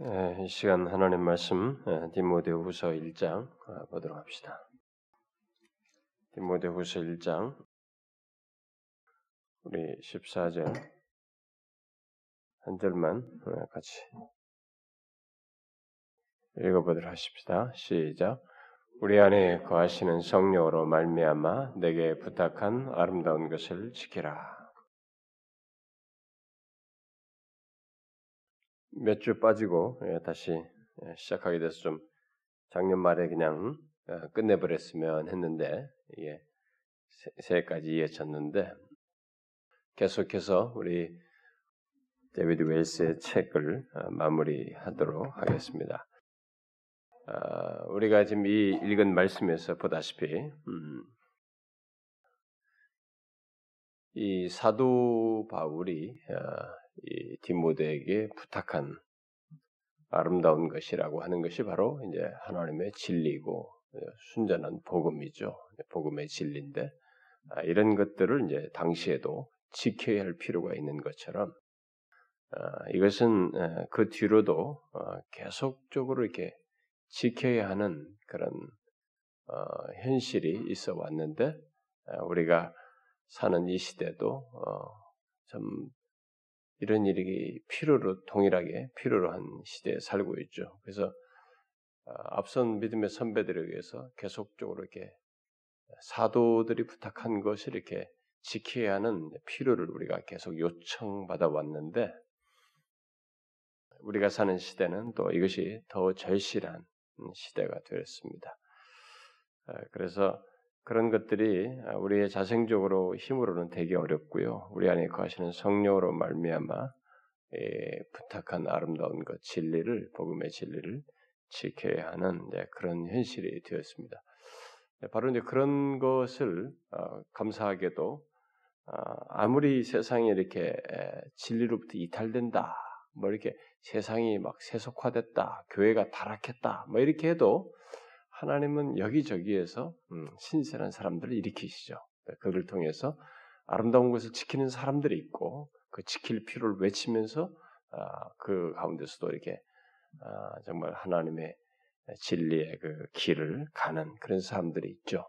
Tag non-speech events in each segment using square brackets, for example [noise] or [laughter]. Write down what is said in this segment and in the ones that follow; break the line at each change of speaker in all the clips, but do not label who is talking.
예, 이 시간 하나님 말씀 예, 디모데후서 1장 아, 보도록 합시다. 디모데후서 1장 우리 14절 한 절만 예, 같이 읽어보도록 하십시다. 시작. 우리 안에 거하시는 성령으로 말미암아 내게 부탁한 아름다운 것을 지키라. 몇 주 빠지고 예, 다시 예, 시작하게 돼서 좀 작년 말에 그냥 어, 끝내버렸으면 했는데 이게 새해까지 이어졌는데 계속해서 우리 데비드 웨일스의 책을 어, 마무리하도록 하겠습니다. 아, 우리가 지금 이 읽은 말씀에서 보다시피 음, 이 사도 바울이 어, 이 디모데에게 부탁한 아름다운 것이라고 하는 것이 바로 이제 하나님의 진리고 순전한 복음이죠. 복음의 진리인데 아, 이런 것들을 이제 당시에도 지켜야 할 필요가 있는 것처럼 아, 이것은 그 뒤로도 어, 계속적으로 이렇게 지켜야 하는 그런 어, 현실이 있어 왔는데 아, 우리가 사는 이 시대도 좀 이런 일이 필요로 동일하게 필요로 한 시대에 살고 있죠. 그래서 어, 앞선 믿음의 선배들에 의해서 계속적으로 이렇게 사도들이 부탁한 것을 이렇게 지켜야 하는 필요를 우리가 계속 요청받아 왔는데 우리가 사는 시대는 또 이것이 더 절실한 시대가 되었습니다. 어, 그래서 그런 것들이 우리의 자생적으로 힘으로는 되게 어렵고요. 우리 안에 거하시는 성령으로 말미암아 예, 부탁한 아름다운 것 진리를 복음의 진리를 지켜야 하는 그런 현실이 되었습니다. 네, 바로 이제 그런 것을 어, 감사하게도 어, 아무리 세상이 이렇게 진리로부터 이탈된다, 뭐 이렇게 세상이 막 세속화됐다, 교회가 타락했다, 뭐 이렇게 해도 하나님은 여기저기에서 음, 신선한 사람들을 일으키시죠. 네, 그를 통해서 아름다운 것을 지키는 사람들이 있고 그 지킬 필요를 외치면서 아, 그 가운데서도 이렇게 아, 정말 하나님의 진리의 그 길을 가는 그런 사람들이 있죠.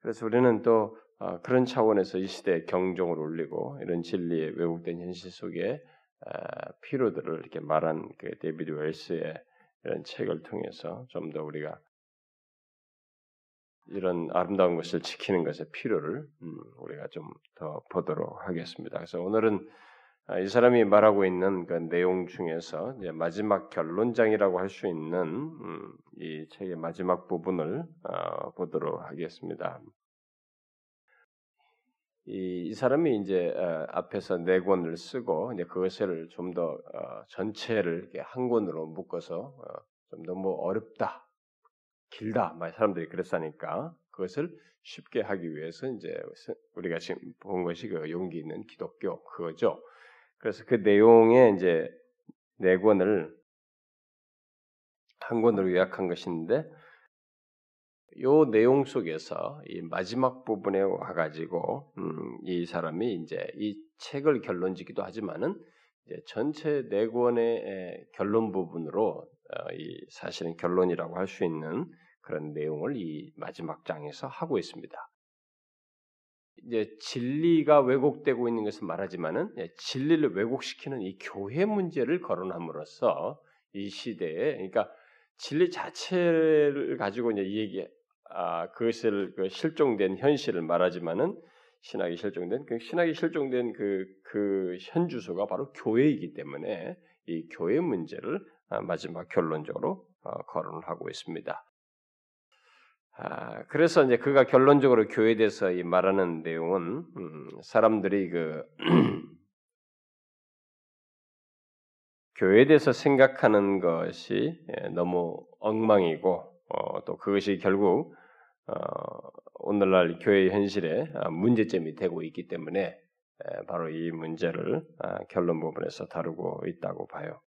그래서 우리는 또 아, 그런 차원에서 이 시대에 경종을 울리고 이런 진리의 왜곡된 현실 속에 필요들을 이렇게 말한 그 데이비드 웰스의 이런 책을 통해서 좀 더 우리가 이런 아름다운 것을 지키는 것의 필요를 음, 우리가 좀 더 보도록 하겠습니다. 그래서 오늘은 아, 이 사람이 말하고 있는 그 내용 중에서 마지막 결론장이라고 할 수 있는 음, 이 책의 마지막 부분을 어, 보도록 하겠습니다. 이, 이 사람이 이제 어, 앞에서 네 권을 쓰고 이제 그것을 좀더 어, 전체를 한 권으로 묶어서 어, 좀 너무 어렵다, 길다, 막 사람들이 그랬으니까 그것을 쉽게 하기 위해서 이제 우리가 지금 본 것이 그 용기 있는 기독교 그거죠. 그래서 그 내용에 이제 네 권을 한 권으로 요약한 것인데 요 내용 속에서 이 마지막 부분에 와가지고 음, 이 사람이 이제 이 책을 결론짓기도 하지만은 이제 전체 네 권의 결론 부분으로 어, 이 사실은 결론이라고 할 수 있는 그런 내용을 이 마지막 장에서 하고 있습니다. 이제 진리가 왜곡되고 있는 것을 말하지만은 예, 진리를 왜곡시키는 이 교회 문제를 거론함으로써 이 시대에 그러니까 진리 자체를 가지고 이제 얘기 아, 그것을 그 실종된 현실을 말하지만은 신학이 실종된 그 신학이 실종된 그, 그 현주소가 바로 교회이기 때문에 이 교회 문제를 아, 마지막 결론적으로 어, 거론을 하고 있습니다. 아, 그래서 이제 그가 결론적으로 교회에 대해서 이 말하는 내용은 음, 사람들이 그 [clears throat] 교회에 대해서 생각하는 것이 예, 너무 엉망이고 어, 또 그것이 결국 어, 오늘날 교회 현실에 아, 문제점이 되고 있기 때문에 바로 이 문제를 아, 결론 부분에서 다루고 있다고 봐요.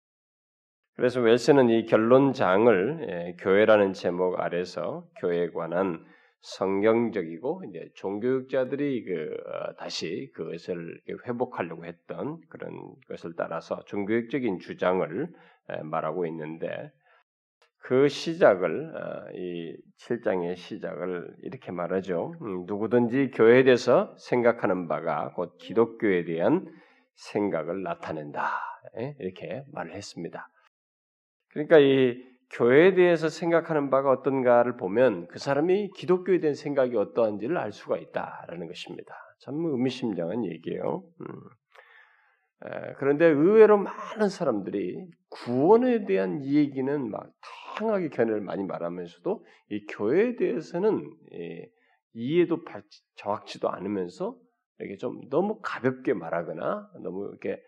그래서 웰스는 이 결론장을 예, 교회라는 제목 아래서 교회에 관한 성경적이고 이제 종교육자들이 그 어, 다시 그것을 회복하려고 했던 그런 것을 따라서 종교육적인 주장을 말하고 있는데 그 시작을 어, 이 7장의 시작을 이렇게 말하죠. 음, 누구든지 교회에 대해서 생각하는 바가 곧 기독교에 대한 생각을 나타낸다. 이렇게 말을 했습니다. 그러니까 이 교회에 대해서 생각하는 바가 어떤가를 보면 그 사람이 기독교에 대한 생각이 어떠한지를 알 수가 있다라는 것입니다. 참 의미심장한 얘기예요. 음. 그런데 의외로 많은 사람들이 구원에 대한 얘기는 막 다양하게 견해를 많이 말하면서도 이 교회에 대해서는 이해도 정확치도 않으면서 이렇게 좀 너무 가볍게 말하거나 너무 이렇게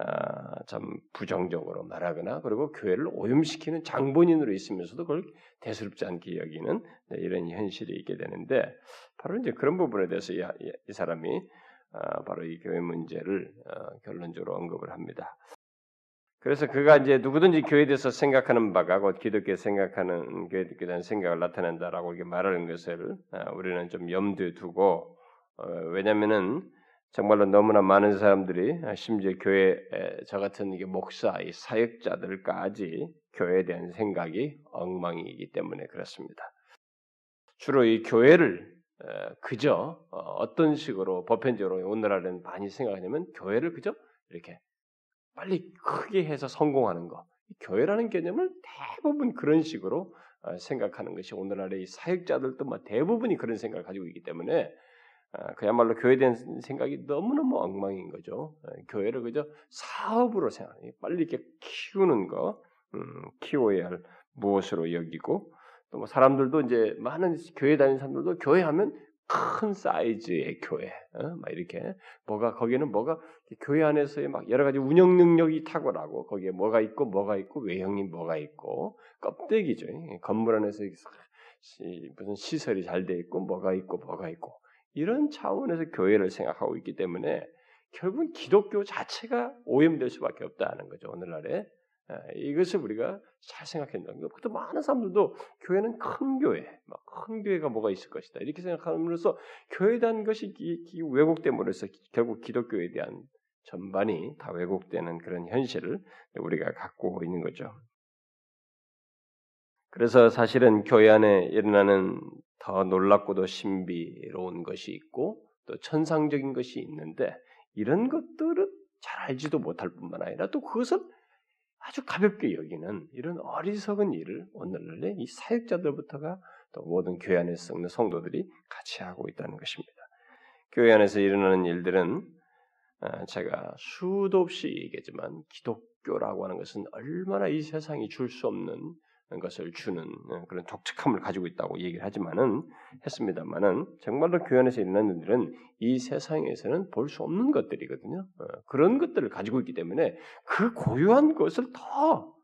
아, 참 부정적으로 말하거나 그리고 교회를 오염시키는 장본인으로 있으면서도 그걸 대수롭지 않게 여기는 이런 현실이 있게 되는데 바로 이제 그런 부분에 대해서 이, 이 사람이 아, 바로 이 교회 문제를 어, 결론적으로 언급을 합니다. 그래서 그가 이제 누구든지 교회에 대해서 생각하는 바가 곧 기독교 생각하는 교회에 대한 생각을 나타낸다라고 이렇게 말하는 것을 아, 우리는 좀 염두에 두고 어, 왜냐하면은 정말로 너무나 많은 사람들이 심지어 교회 저 같은 이게 목사, 이 사역자들까지 교회에 대한 생각이 엉망이기 때문에 그렇습니다. 주로 이 교회를 그저 어, 어떤 식으로 보편적으로 오늘날에는 많이 생각하냐면 교회를 그저 이렇게 빨리 크게 해서 성공하는 것. 교회라는 개념을 대부분 그런 식으로 어, 생각하는 것이 오늘날의 사역자들도 뭐 대부분이 그런 생각을 가지고 있기 때문에 어, 그야말로 교회에 대한 생각이 너무너무 엉망인 거죠. 교회를 그저 사업으로 생각해 빨리 이렇게 키우는 거, 음, 키워야 할 무엇으로 여기고 또 뭐 사람들도 이제 많은 교회 다니는 사람들도 교회 하면 큰 사이즈의 교회, 어? 막 이렇게 뭐가 거기는 뭐가 교회 안에서의 막 여러 가지 운영 능력이 탁월하고 거기에 뭐가 있고 뭐가 있고 외형이 뭐가 있고 껍데기죠. 건물 안에서 무슨 시설이 잘 돼 있고 뭐가 있고 뭐가 있고 이런 차원에서 교회를 생각하고 있기 때문에 결국은 기독교 자체가 오염될 수밖에 없다는 거죠 오늘날에 예, 이것을 우리가 잘 생각해야 된다. 보통 많은 사람들도 교회는 큰 교회, 큰 교회가 뭐가 있을 것이다. 이렇게 생각함으로써 교회에 대한 것이 왜곡됨으로써 결국 기독교에 대한 전반이 다 왜곡되는 그런 현실을 우리가 갖고 있는 거죠. 그래서 사실은 교회 안에 일어나는 더 놀랍고도 신비로운 것이 있고 또 천상적인 것이 있는데 이런 것들을 잘 알지도 못할 뿐만 아니라 또 그것을 아주 가볍게 여기는 이런 어리석은 일을 오늘날의 이 사역자들부터가 또 모든 교회 안에 썩는 성도들이 같이 하고 있다는 것입니다. 교회 안에서 일어나는 일들은 아, 제가 수도 없이 얘기했지만 기독교라고 하는 것은 얼마나 이 세상이 줄 수 없는 것을 주는 어, 그런 독특함을 가지고 있다고 얘기를 하지만은 했습니다만은 정말로 교회 안에서 일어나는 일은 이 세상에서는 볼 수 없는 것들이거든요. 어, 그런 것들을 가지고 있기 때문에 그 고유한 것을 더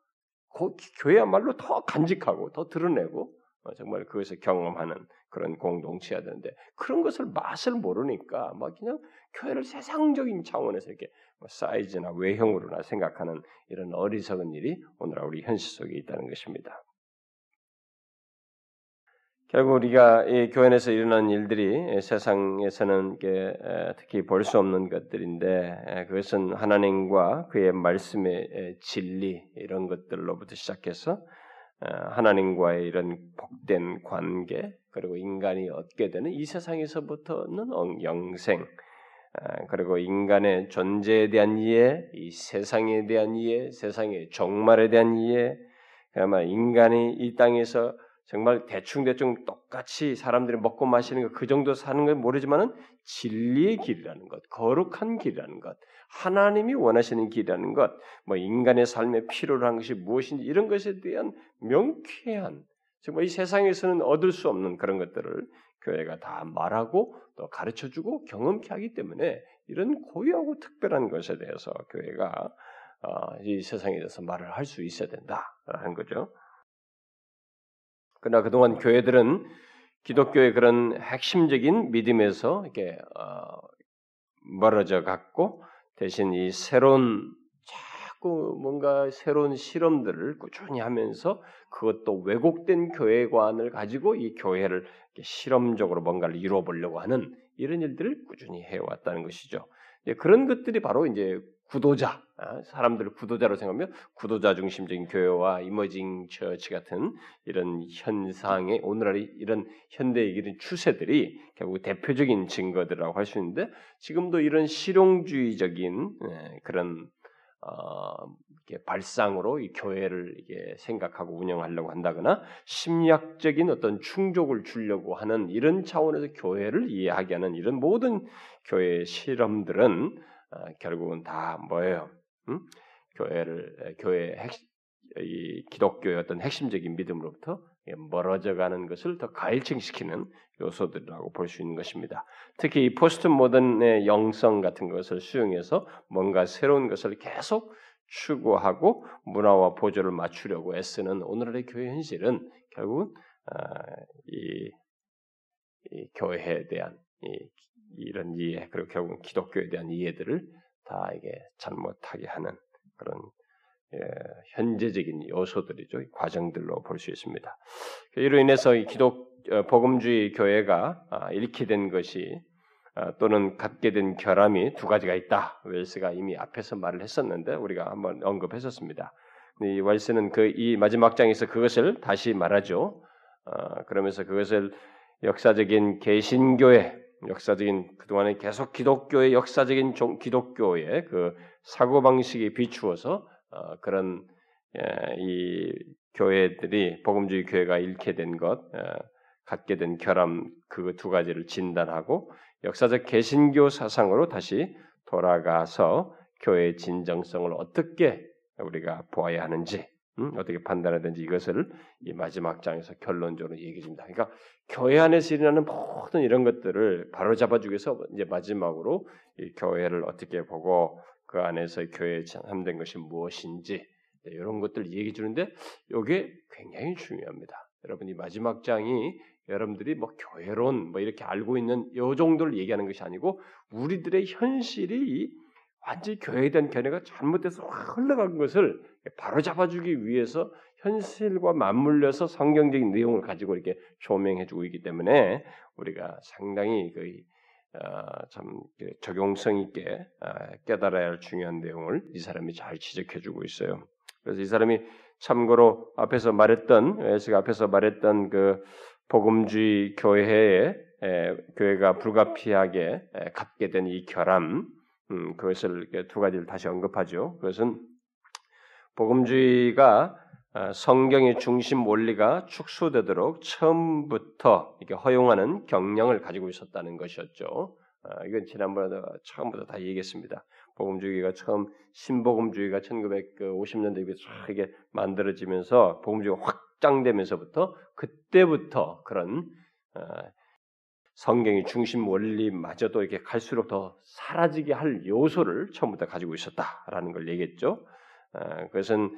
교회야말로 더 간직하고 더 드러내고 어, 정말 그것을 경험하는 그런 공동체야 되는데 그런 것을 맛을 모르니까 막 그냥 교회를 세상적인 차원에서 이렇게 뭐 사이즈나 외형으로나 생각하는 이런 어리석은 일이 오늘 우리 현실 속에 있다는 것입니다. 결국 우리가 이 교회 에서 일어난 일들이 세상에서는 특히 볼 수 없는 것들인데 그것은 하나님과 그의 말씀의 진리 이런 것들로부터 시작해서 하나님과의 이런 복된 관계 그리고 인간이 얻게 되는 이 세상에서부터는 영생. 아, 그리고 인간의 존재에 대한 이해, 이 세상에 대한 이해, 세상의 종말에 대한 이해, 아마 인간이 이 땅에서 정말 대충대충 똑같이 사람들이 먹고 마시는 것, 그 정도 사는 건 모르지만은 진리의 길이라는 것, 거룩한 길이라는 것, 하나님이 원하시는 길이라는 것, 뭐 인간의 삶에 필요로 한 것이 무엇인지 이런 것에 대한 명쾌한, 정말 이 세상에서는 얻을 수 없는 그런 것들을 교회가 다 말하고 또 가르쳐주고 경험케 하기 때문에 이런 고유하고 특별한 것에 대해서 교회가 어, 이 세상에 대해서 말을 할 수 있어야 된다라는 거죠. 그러나 그동안 교회들은 기독교의 그런 핵심적인 믿음에서 이렇게 어, 멀어져 갔고 대신 이 새로운 자꾸 뭔가 새로운 실험들을 꾸준히 하면서 그것도 왜곡된 교회관을 가지고 이 교회를 실험적으로 뭔가를 이루어 보려고 하는 이런 일들을 꾸준히 해왔다는 것이죠. 그런 것들이 바로 이제 구도자, 아, 사람들을 구도자로 생각하며 구도자 중심적인 교회와 이머징 처치 같은 이런 현상의 오늘날의 이런 현대의 이런 추세들이 결국 대표적인 증거들이라고 할 수 있는데 지금도 이런 실용주의적인 예, 그런 어, 발상으로 이 교회를 이게 생각하고 운영하려고 한다거나 심리학적인 어떤 충족을 주려고 하는 이런 차원에서 교회를 이해하게 하는 이런 모든 교회의 실험들은 어, 결국은 다 뭐예요? 음? 교회를 교회 핵, 이 기독교의 어떤 핵심적인 믿음으로부터 멀어져가는 것을 더 가일증시키는 요소들이라고 볼 수 있는 것입니다. 특히 이 포스트 모던의 영성 같은 것을 수용해서 뭔가 새로운 것을 계속 추구하고 문화와 보조를 맞추려고 애쓰는 오늘의 교회 현실은 결국 어, 이, 이 교회에 대한 이, 이런 이해 그리고 결국 기독교에 대한 이해들을 다 이게 잘못하게 하는 그런 예, 현재적인 요소들이죠. 과정들로 볼 수 있습니다. 이로 인해서 이 기독 어, 복음주의 교회가 아, 잃게 된 것이 아, 또는 갖게 된 결함이 두 가지가 있다. 웰스가 이미 앞에서 말을 했었는데 우리가 한번 언급했었습니다. 이 웰스는 그 이 마지막 장에서 그것을 다시 말하죠. 어, 그러면서 그것을 역사적인 개신교회, 역사적인 그동안에 계속 기독교의 역사적인 기독교의 그 사고 방식에 비추어서 어, 그런 예, 이 교회들이 복음주의 교회가 잃게 된 것, 어, 갖게 된 결함 그 두 가지를 진단하고 역사적 개신교 사상으로 다시 돌아가서 교회의 진정성을 어떻게 우리가 보아야 하는지 음? 어떻게 되는지 이것을 이 마지막 장에서 결론적으로 얘기해 줍니다. 그러니까 교회 안에서 일어나는 모든 이런 것들을 바로 잡아주기 위해서 이제 마지막으로 이 교회를 어떻게 보고 그 안에서 교회에 참된 것이 무엇인지 네, 이런 것들 얘기해 주는데 이게 굉장히 중요합니다. 여러분 이 마지막 장이 여러분들이 뭐 교회론 뭐 이렇게 알고 있는 요 정도를 얘기하는 것이 아니고 우리들의 현실이 완전히 교회에 대한 견해가 잘못돼서 흘러간 것을 바로 잡아주기 위해서 현실과 맞물려서 성경적인 내용을 가지고 이렇게 조명해주고 있기 때문에 우리가 상당히 그 어, 참 적용성 있게 어, 깨달아야 할 중요한 내용을 이 사람이 잘 지적해주고 있어요. 그래서 이 사람이 참고로 앞에서 말했던 에스가 앞에서 말했던 그 복음주의 교회에 에, 교회가 불가피하게 에, 갖게 된 이 결함 음, 그것을 두 가지를 다시 언급하죠. 그것은 복음주의가 어, 성경의 중심 원리가 축소되도록 처음부터 이렇게 허용하는 경향을 가지고 있었다는 것이었죠. 어, 이건 지난번에 처음부터 다 얘기했습니다. 복음주의가 처음 신복음주의가 1950년대 이게 만들어지면서 복음주의가 확장되면서부터 그때부터 그런 어, 성경의 중심 원리마저도 이렇게 갈수록 더 사라지게 할 요소를 처음부터 가지고 있었다라는 걸 얘기했죠. 그것은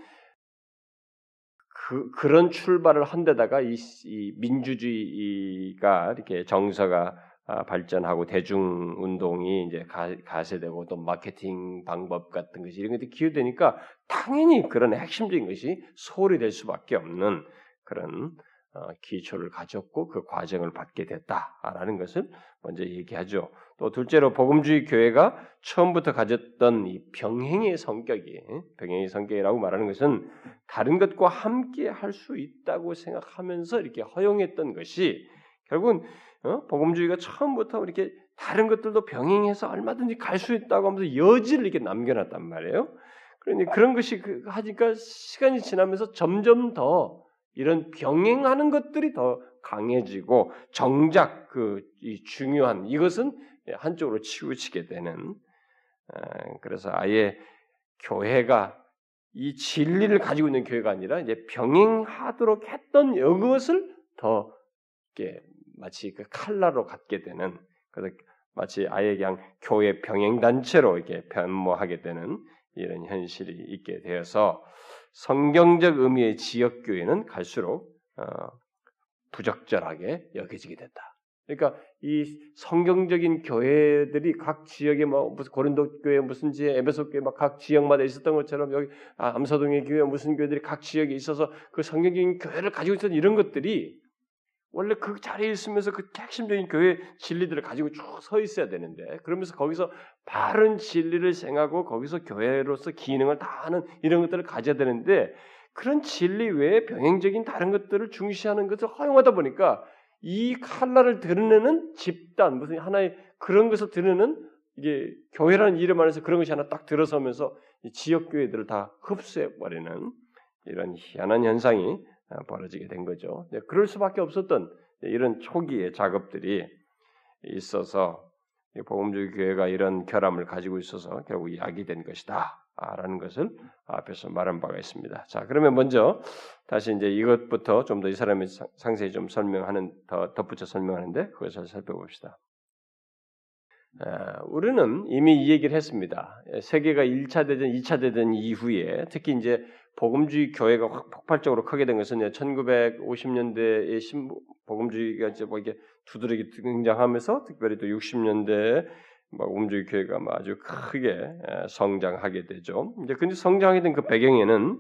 그, 그런 출발을 한 데다가 이, 이 민주주의가 이렇게 정서가 아, 발전하고 대중 운동이 이제 가, 세되고또 마케팅 방법 같은 것이 이런 것들이 기여되니까 당연히 그런 핵심적인 것이 소홀히 될 수밖에 없는 그런 어, 기초를 가졌고 그 과정을 받게 됐다라는 것을 먼저 얘기하죠. 또 둘째로 복음주의 교회가 처음부터 가졌던 이 병행의 성격이 병행의 성격이라고 말하는 것은 다른 것과 함께 할 수 있다고 생각하면서 이렇게 허용했던 것이 결국은 어? 복음주의가 처음부터 이렇게 다른 것들도 병행해서 얼마든지 갈 수 있다고 하면서 여지를 이렇게 남겨놨단 말이에요. 그러니 그런 것이 그, 하니까 시간이 지나면서 점점 더 이런 병행하는 것들이 더 강해지고 정작 그 중요한 이것은 한쪽으로 치우치게 되는 그래서 아예 교회가 이 진리를 가지고 있는 교회가 아니라 이제 병행하도록 했던 이것을 더 이렇게 마치 그 칼라로 갖게 되는 그래서 마치 아예 그냥 교회 병행 단체로 이렇게 변모하게 되는 이런 현실이 있게 되어서 성경적 의미의 지역 교회는 갈수록 어, 부적절하게 여겨지게 된다. 그러니까 이 성경적인 교회들이 각 지역에 뭐 무슨 고린도 교회 무슨 지에 에베소 교회 막 각 지역마다 있었던 것처럼 여기 아, 암사동의 교회 무슨 교회들이 각 지역에 있어서 그 성경적인 교회를 가지고 있었던 이런 것들이 원래 그 자리에 있으면서 그 핵심적인 교회 진리들을 가지고 쭉 서 있어야 되는데 그러면서 거기서 바른 진리를 생하고 거기서 교회로서 기능을 다 하는 이런 것들을 가져야 되는데 그런 진리 외에 병행적인 다른 것들을 중시하는 것을 허용하다 보니까 이 칼날을 드러내는 집단 무슨 하나의 그런 것을 드러내는 이게 교회라는 이름 안에서 그런 것이 하나 딱 들어서면서 지역 교회들을 다 흡수해 버리는 이런 희한한 현상이 어, 벌어지게 된 거죠. 그럴 수밖에 없었던 이런 초기의 작업들이 있어서 복음주의 교회가 이런 결함을 가지고 있어서 결국 야기된 것이다. 라는 것을 앞에서 말한 바가 있습니다. 자, 그러면 먼저 다시 이제 이것부터 좀 더 이 사람이 상세히 좀 설명하는 더 덧붙여 설명하는데 그것을 살펴봅시다. 우리는 이미 이 얘기를 했습니다. 세계가 1차 대전, 2차 대전 이후에 특히 이제 복음주의 교회가 확 폭발적으로 크게 된 것은 1950년대의 신 복음주의가 이제 뭐 이게 두드러기 등장하면서 특별히 또 60년대 복음주의 교회가 뭐 아주 크게 성장하게 되죠. 이제 근데 성장하게 된 그 배경에는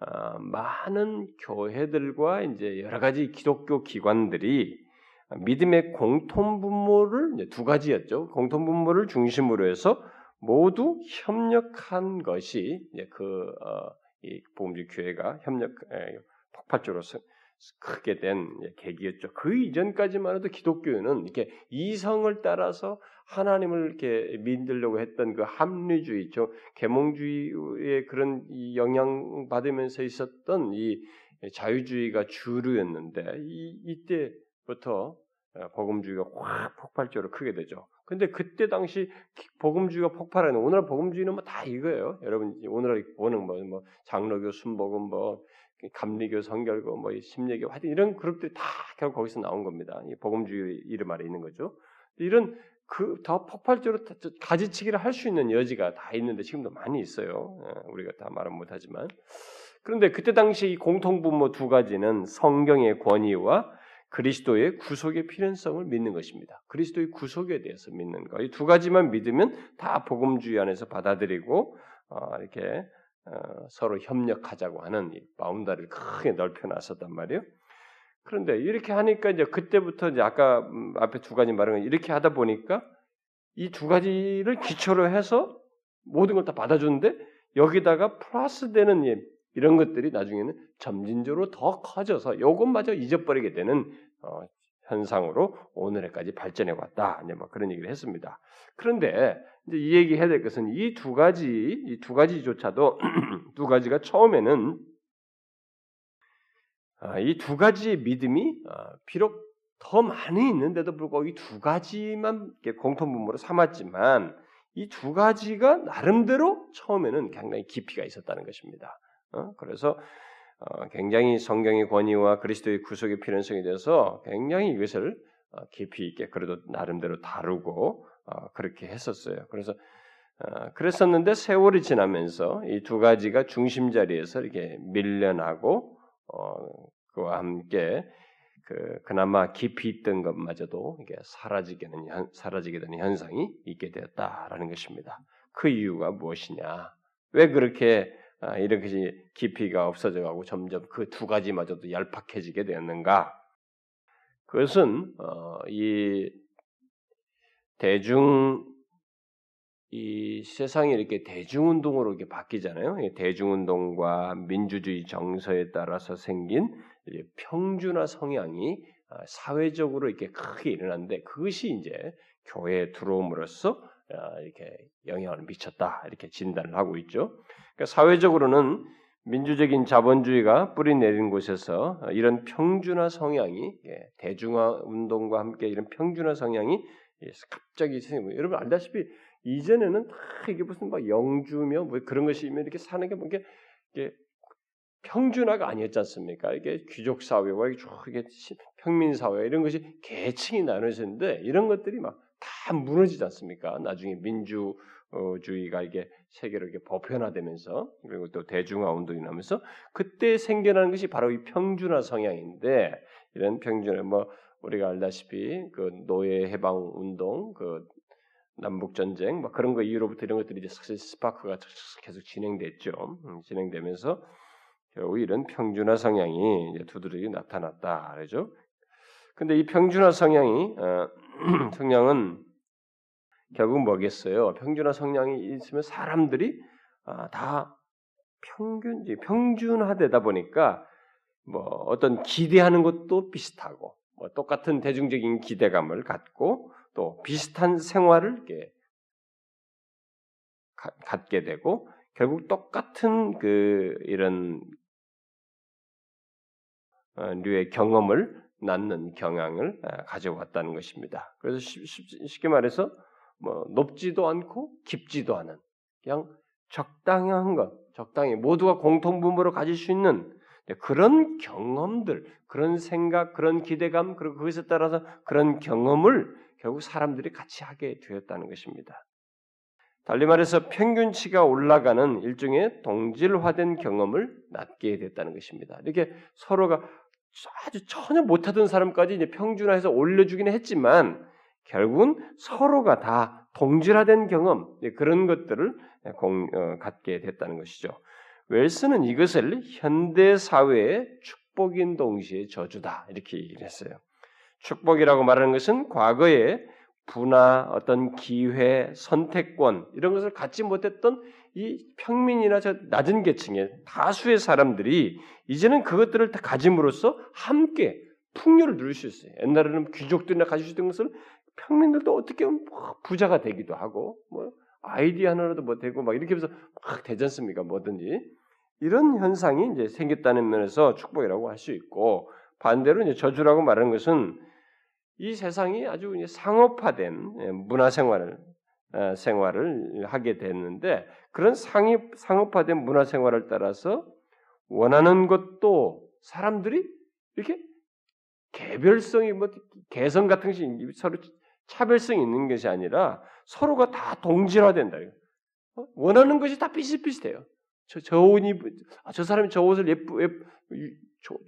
어, 많은 교회들과 이제 여러 가지 기독교 기관들이 믿음의 공통 분모를 두 가지였죠. 공통 분모를 중심으로 해서 모두 협력한 것이 그 어, 이 복음주의 교회가 협력 폭발적으로 크게 된 계기였죠. 그 이전까지만 해도 기독교는 이렇게 이성을 따라서 하나님을 이렇게 믿으려고 했던 그 합리주의, 죠 계몽주의의 그런 영향 받으면서 있었던 이 자유주의가 주류였는데 이, 이때부터 복음주의가 확 폭발적으로 크게 되죠. 근데 그때 당시 복음주의가 폭발하는 오늘 복음주의는 뭐 다 이거예요. 여러분 오늘 보는 뭐, 뭐 장로교, 순복음, 뭐 감리교, 성결교, 뭐 심리교, 하여튼 이런 그룹들이 다 결국 거기서 나온 겁니다. 이 복음주의 이름 아래 있는 거죠. 이런 그 더 폭발적으로 가지치기를 할 수 있는 여지가 다 있는데 지금도 많이 있어요. 예, 우리가 다 말은 못하지만 그런데 그때 당시 이 공통분모 두 가지는 성경의 권위와 그리스도의 구속의 필연성을 믿는 것입니다. 그리스도의 구속에 대해서 믿는 것. 이두 가지만 믿으면 다 복음주의 안에서 받아들이고 어, 이렇게 어, 서로 협력하자고 하는 이 바운다리를 크게 넓혀놨었단 말이에요. 그런데 이렇게 하니까 이제 그때부터 이제 아까 음, 앞에 두 가지 말한 건 이렇게 하다 보니까 이 두 가지를 기초로 해서 모든 걸 다 받아주는데 여기다가 플러스 되는 이런 것들이 나중에는 점진적으로 더 커져서 이것마저 잊어버리게 되는 어, 현상으로 오늘에까지 발전해 왔다. 이제 뭐 그런 얘기를 했습니다. 그런데 이제 이 얘기 해야 될 것은 이 두 가지, 이 두 가지조차도 [clears throat] 두 가지가 처음에는 아, 이두 가지의 믿음이 아, 비록 더 많이 있는데도 불구하고 이 두 가지만 공통분모로 삼았지만 이 두 가지가 나름대로 처음에는 굉장히 깊이가 있었다는 것입니다. 어? 그래서 어, 굉장히 성경의 권위와 그리스도의 구속의 필연성에 대해서 굉장히 이것을 어, 깊이 있게 그래도 나름대로 다루고 그렇게 했었어요. 그래서 그랬었는데 세월이 지나면서 이 두 가지가 중심 자리에서 이렇게 밀려나고 그와 함께 그 그나마 깊이 있던 것마저도 이게 사라지게 되는 사라지게 되는 현상이 있게 되었다라는 것입니다. 그 이유가 무엇이냐? 왜 그렇게 아, 이렇게 깊이가 없어져 가고 점점 그 두 가지마저도 얄팍해지게 되었는가? 그것은 어, 이 대중 이 세상이 이렇게 대중운동으로 이렇게 바뀌잖아요. 대중운동과 민주주의 정서에 따라서 생긴 평준화 성향이 아, 사회적으로 이렇게 크게 일어났는데 그것이 이제 교회에 들어옴으로써 아, 이렇게 영향을 미쳤다 이렇게 진단을 하고 있죠. 그러니까 사회적으로는 민주적인 자본주의가 뿌리 내린 곳에서 이런 평준화 성향이 예, 대중화 운동과 함께 이런 평준화 성향이 갑자기 생기고 여러분 알다시피 이전에는 다 이게 무슨 막 영주며 뭐 그런 것이면 이렇게 사는 게뭐 이게, 이게 평준화가 아니었지 않습니까? 이게 귀족 사회와 이게 평민 사회 이런 것이 계층이 나눠졌는데 이런 것들이 막 다 무너지지 않습니까? 나중에 민주 주의가 이게 세계로 이렇게 보편화되면서 그리고 또 대중화 운동이 나면서 그때 생겨나는 것이 바로 이 평준화 성향인데 이런 평준화 뭐 우리가 알다시피 그 노예 해방 운동, 그 남북 전쟁, 막 그런 거 이후로부터 이런 것들이 이제 스파크가 계속 진행됐죠. 음, 진행되면서 결국 이런 평준화 성향이 두드러기 나타났다, 그러죠. 근데 이 평준화 성향이 어, [clears throat] 성향은 결국 뭐겠어요? 평준화 성향이 있으면 사람들이 아, 다 평균 평준화되다 보니까 뭐 어떤 기대하는 것도 비슷하고 뭐 똑같은 대중적인 기대감을 갖고 또 비슷한 생활을 이렇게 가, 갖게 되고 결국 똑같은 그 이런 어, 류의 경험을 낳는 경향을 아, 가져왔다는 것입니다. 그래서 쉽게 말해서 뭐 높지도 않고 깊지도 않은 그냥 적당한 것, 적당히 모두가 공통분모로 가질 수 있는 그런 경험들, 그런 생각, 그런 기대감, 그리고 그것에 따라서 그런 경험을 결국 사람들이 같이 하게 되었다는 것입니다. 달리 말해서 평균치가 올라가는 일종의 동질화된 경험을 낳게 됐다는 것입니다. 이렇게 서로가 아주 전혀 못하던 사람까지 이제 평준화해서 올려주기는 했지만 결국은 서로가 다 동질화된 경험 그런 것들을 공, 어, 갖게 됐다는 것이죠. 웰스는 이것을 현대 사회의 축복인 동시에 저주다 이렇게 얘기를 했어요. 축복이라고 말하는 것은 과거에 부나 어떤 기회, 선택권 이런 것을 갖지 못했던 이 평민이나 저 낮은 계층의 다수의 사람들이 이제는 그것들을 다 가짐으로써 함께 풍요를 누릴 수 있어요. 옛날에는 귀족들이나 가질 수 있던 것을 평민들도 어떻게 보면 뭐 부자가 되기도 하고 뭐 아이디어 하나라도 뭐 되고 막 이렇게 해서 막 되지 않습니까? 뭐든지 이런 현상이 이제 생겼다는 면에서 축복이라고 할 수 있고 반대로 이제 저주라고 말하는 것은 이 세상이 아주 상업화된 예, 문화 생활을 어, 생활을 하게 됐는데 그런 상이 상업화된 문화 생활을 따라서 원하는 것도 사람들이 이렇게 개별성이 뭐 개성 같은 것이 서로 차별성이 있는 것이 아니라 서로가 다 동질화된다. 어? 원하는 것이 다 비슷비슷해요. 저, 저 옷이 아, 저 사람이 저 옷을 예쁘, 예쁘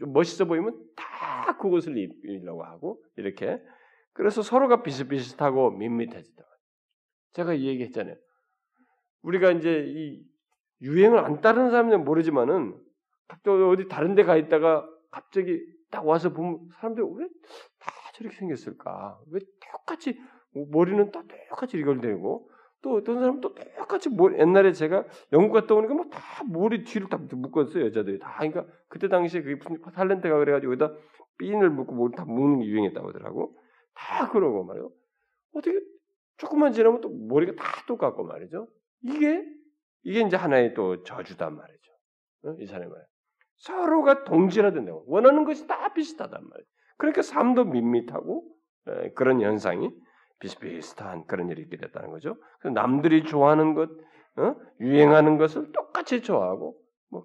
멋있어 보이면 다 그것을 입으려고 하고 이렇게 그래서 서로가 비슷비슷하고 밋밋해지다. 제가 이 얘기했잖아요. 우리가 이제 이 유행을 안 따르는 사람들은 모르지만은 또 어디 다른 데 가 있다가 갑자기 딱 와서 보면 사람들이 왜 다 저렇게 생겼을까? 왜 똑같이 머리는 다 똑같이 이걸 되고 또 어떤 사람은 또 똑같이 머리, 옛날에 제가 영국 갔다 오니까 뭐다 머리 뒤를 다 묶었어요 여자들이 다 그러니까 그때 당시에 그게 무슨 탤런트가 그래가지고 여기다 핀을 묶고 머리 다 묶는 게 유행했다고 하더라고 다 그러고 말이요 어떻게 조금만 지나면 또 머리가 다 똑같고 말이죠 이게 이게 이제 하나의 또 저주단 말이죠 어? 이 사람의 말 서로가 동질화된다고 원하는 것이 다 비슷하단 말이에요 그러니까 삶도 밋밋하고 그런 현상이 비슷비슷한 그런 일이 있게 됐다는 거죠. 남들이 좋아하는 것, 어? 유행하는 것을 똑같이 좋아하고 뭐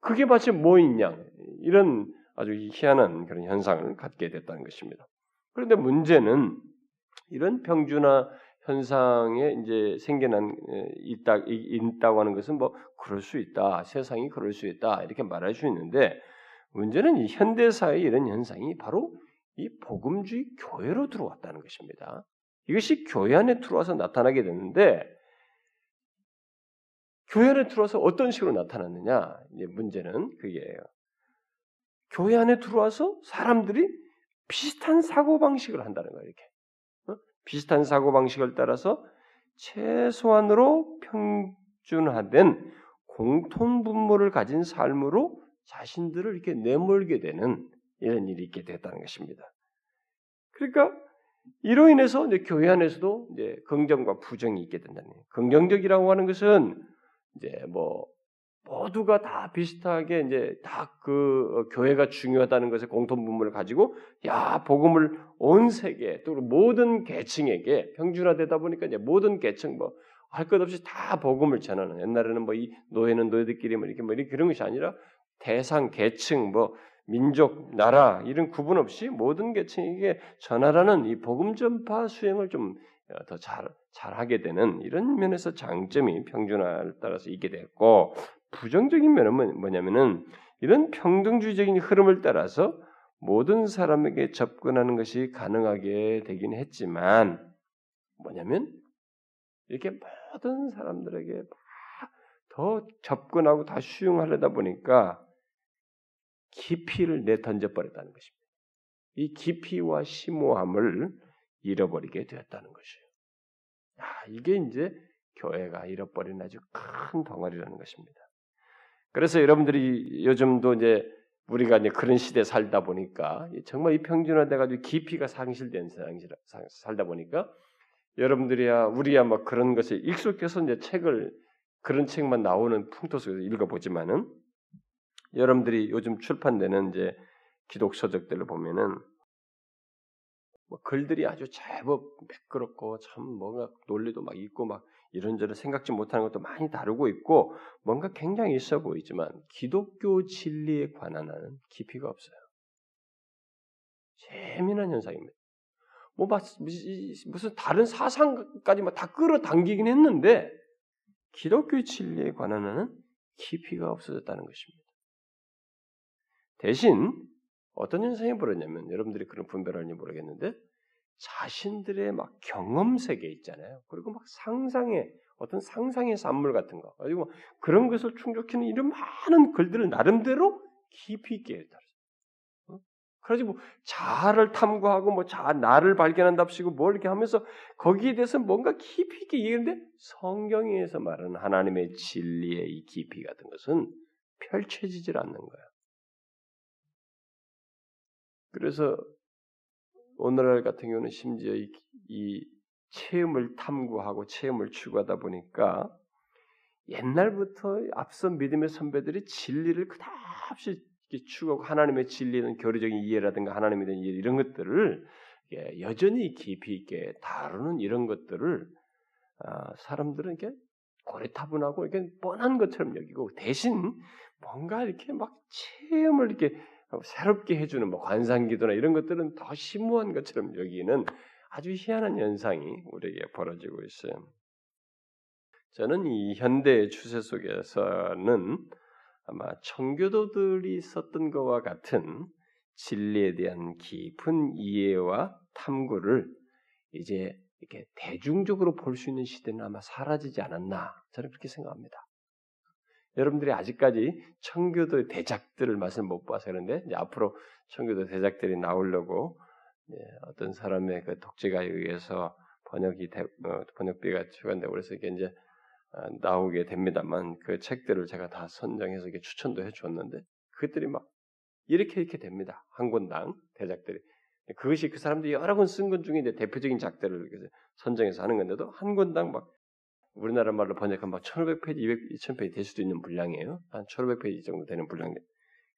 그, 게 마치 양 이런 아주 희한한 그런 현상을 갖게 됐다는 것입니다. 그런데 문제는 이런 평준화 현상에 이제 생겨난 있다 있다고 하는 것은 뭐 그럴 수 있다 세상이 그럴 수 있다 이렇게 말할 수 있는데 문제는 이 현대 사회 이런 현상이 바로 이 복음주의 교회로 들어왔다는 것입니다. 이것이 교회 안에 들어와서 나타나게 되는데 교회 안에 들어와서 어떤 식으로 나타났느냐? 문제는 그게예요. 교회 안에 들어와서 사람들이 비슷한 사고 방식을 한다는 거예요. 이렇게 어? 비슷한 사고 방식을 따라서 최소한으로 평준화된 공통 분모를 가진 삶으로 자신들을 이렇게 내몰게 되는 이런 일이 있게 됐다는 것입니다. 그러니까 이로 인해서 이제 교회 안에서도 이제 긍정과 부정이 있게 된다는 거예요. 긍정적이라고 하는 것은 이제 뭐 모두가 다 비슷하게 이제 다 그 교회가 중요하다는 것에 공통 분모를 가지고 야 복음을 온 세계 또 모든 계층에게 평준화되다 보니까 이제 모든 계층 뭐 할 것 없이 다 복음을 전하는 옛날에는 뭐 이 노예는 노예들끼리 뭐 이렇게 뭐 이렇게 그런 것이 아니라 대상 계층 뭐 민족, 나라 이런 구분 없이 모든 계층에게 전하라는 이 복음 전파 수행을 좀 더잘 어, 잘하게 되는 이런 면에서 장점이 평준화를 따라서 있게 됐고 부정적인 면은 뭐, 뭐냐면은 이런 평등주의적인 흐름을 따라서 모든 사람에게 접근하는 것이 가능하게 되긴 했지만 뭐냐면 이렇게 모든 사람들에게 더 접근하고 다 수용하려다 보니까 깊이를 내던져 버렸다는 것입니다. 이 깊이와 심오함을 잃어버리게 되었다는 것이에요. 야, 이게 이제 교회가 잃어버린 아주 큰 덩어리라는 것입니다. 그래서 여러분들이 요즘도 이제 우리가 이제 그런 시대에 살다 보니까 정말 이 평준화돼가지고 깊이가 상실된 세상 살다 보니까 여러분들이야 우리야 뭐 그런 것에 익숙해서 이제 책을 그런 책만 나오는 풍토 속에서 읽어보지만은 여러분들이 요즘 출판되는 이제 기독 서적들을 보면은 뭐 글들이 아주 제법 매끄럽고 참 뭔가 논리도 막 있고 막 이런저런 생각지 못하는 것도 많이 다루고 있고 뭔가 굉장히 있어 보이지만 기독교 진리에 관한 하는 깊이가 없어요. 재미난 현상입니다. 뭐 무슨 다른 사상까지 다 끌어당기긴 했는데 기독교 진리에 관한 하는 깊이가 없어졌다는 것입니다. 대신 어떤 현상이 벌어졌냐면 여러분들이 그런 분별하는지 모르겠는데 자신들의 막 경험 세계 있잖아요. 그리고 막 상상의 어떤 상상의 산물 같은 거 그리고 그런 것을 충족하는 이런 많은 글들을 나름대로 깊이 있게 다르죠. 그러지 뭐 자아를 탐구하고 뭐 자아 나를 발견한답시고 뭘 이렇게 하면서 거기에 대해서 뭔가 깊이 있게 얘기하는데 성경에서 말하는 하나님의 진리의 이 깊이 같은 것은 펼쳐지질 않는 거야. 그래서 오늘날 같은 경우는 심지어 이, 이 체험을 탐구하고 체험을 추구하다 보니까 옛날부터 앞선 믿음의 선배들이 진리를 그다없이 추구하고 하나님의 진리는 교리적인 이해라든가 하나님에 대한 이해 이런 것들을 여전히 깊이 있게 다루는 이런 것들을 아, 사람들은 이렇게 고래타분하고 이렇게 뻔한 것처럼 여기고 대신 뭔가 이렇게 막 체험을 이렇게 새롭게 해주는 뭐 관상기도나 이런 것들은 더 심오한 것처럼 여기는 아주 희한한 현상이 우리에게 벌어지고 있어요. 저는 이 현대의 추세 속에서는 아마 청교도들이 썼던 것과 같은 진리에 대한 깊은 이해와 탐구를 이제 이렇게 대중적으로 볼 수 있는 시대는 아마 사라지지 않았나 저는 그렇게 생각합니다. 여러분들이 아직까지 청교도 대작들을 맛을 못 봐서 그런데 앞으로 청교도 대작들이 나오려고 어떤 사람의 그 독재가에 의해서 번역이 대, 어, 번역비가 추가된다고 그래서 이게 이제 어, 나오게 됩니다만 그 책들을 제가 다 선정해서 이렇게 추천도 해주었는데 그것들이 막 이렇게 이렇게 됩니다. 한 권당 대작들이. 그것이 그 사람들이 여러 권 쓴 것 중에 이제 대표적인 작들을 선정해서 하는 건데도 한 권당 막 우리나라 말로 번역하면 막 1500페이지, 200, 2000페이지 될 수도 있는 분량이에요. 한 1500페이지 정도 되는 분량.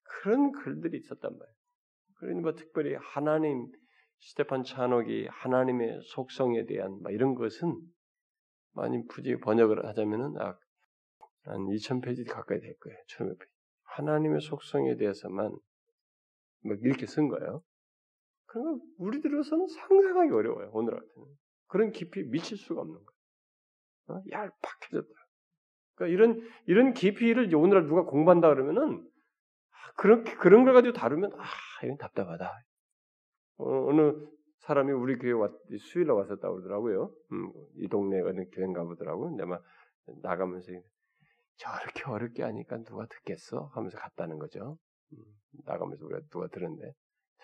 그런 글들이 있었단 말이에요. 그러니 뭐 특별히 하나님, 스테판 차녹이 하나님의 속성에 대한 막 이런 것은 많이 굳이 번역을 하자면은 아, 한 2000페이지 가까이 될 거예요. 1500페이지. 하나님의 속성에 대해서만 뭐 이렇게 쓴 거예요. 그러면 우리들로서는 상상하기 어려워요. 오늘 같은 그런 깊이 미칠 수가 없는 거예요. 어? 얄팍해졌다. 그러니까 이런 이런 깊이를 오늘날 누가 공부한다 그러면은 아, 그렇게 그런 걸 가지고 다루면 아 이건 답답하다. 어, 느 사람이 우리 교회 왔 수요일에 왔었다 그러더라고요. 음, 이 동네에 가는 교회인가 보더라고. 근데 막 나가면서 저렇게 어렵게 하니까 누가 듣겠어? 하면서 갔다는 거죠. 음, 나가면서 우리가 누가 들었는데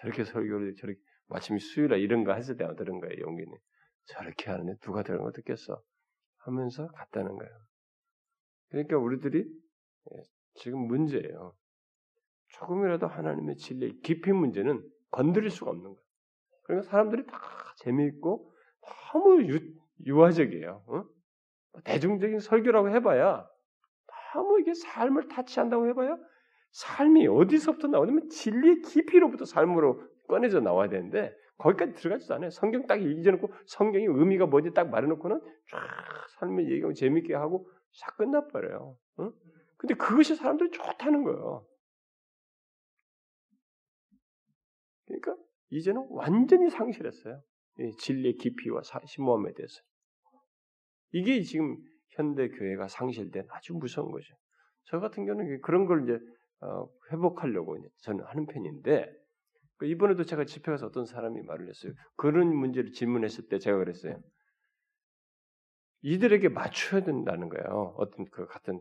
저렇게 설교를 저렇게 마침 수요일에 이런 거 했을 때 들은 거예요. 용기는 저렇게 하는데 누가 들은 거 듣겠어? 하면서 갔다는 거예요. 그러니까 우리들이 예, 지금 문제예요. 조금이라도 하나님의 진리 깊이 문제는 건드릴 수가 없는 거예요. 그러니까 사람들이 다 재미있고 너무 유, 유화적이에요. 어? 대중적인 설교라고 해봐야 너무 이게 삶을 타치한다고 해봐야 삶이 어디서부터 나오냐면 진리의 깊이로부터 삶으로 꺼내져 나와야 되는데 거기까지 들어가지도 않아요. 성경 딱 읽어놓고 성경의 의미가 뭔지 딱 말해놓고는 쫙 삶을 얘기하고 재밌게 하고 싹 끝나버려요. 어? 근데 그것이 사람들이 좋다는 거예요. 그러니까 이제는 완전히 상실했어요. 진리의 깊이와 심오함에 대해서. 이게 지금 현대 교회가 상실된 아주 무서운 거죠. 저 같은 경우는 그런 걸 이제 어, 회복하려고 저는 하는 편인데 그 이번에도 제가 집회 가서 어떤 사람이 말을 했어요. 그런 문제를 질문했을 때 제가 그랬어요. 이들에게 맞춰야 된다는 거예요. 어떤 그 같은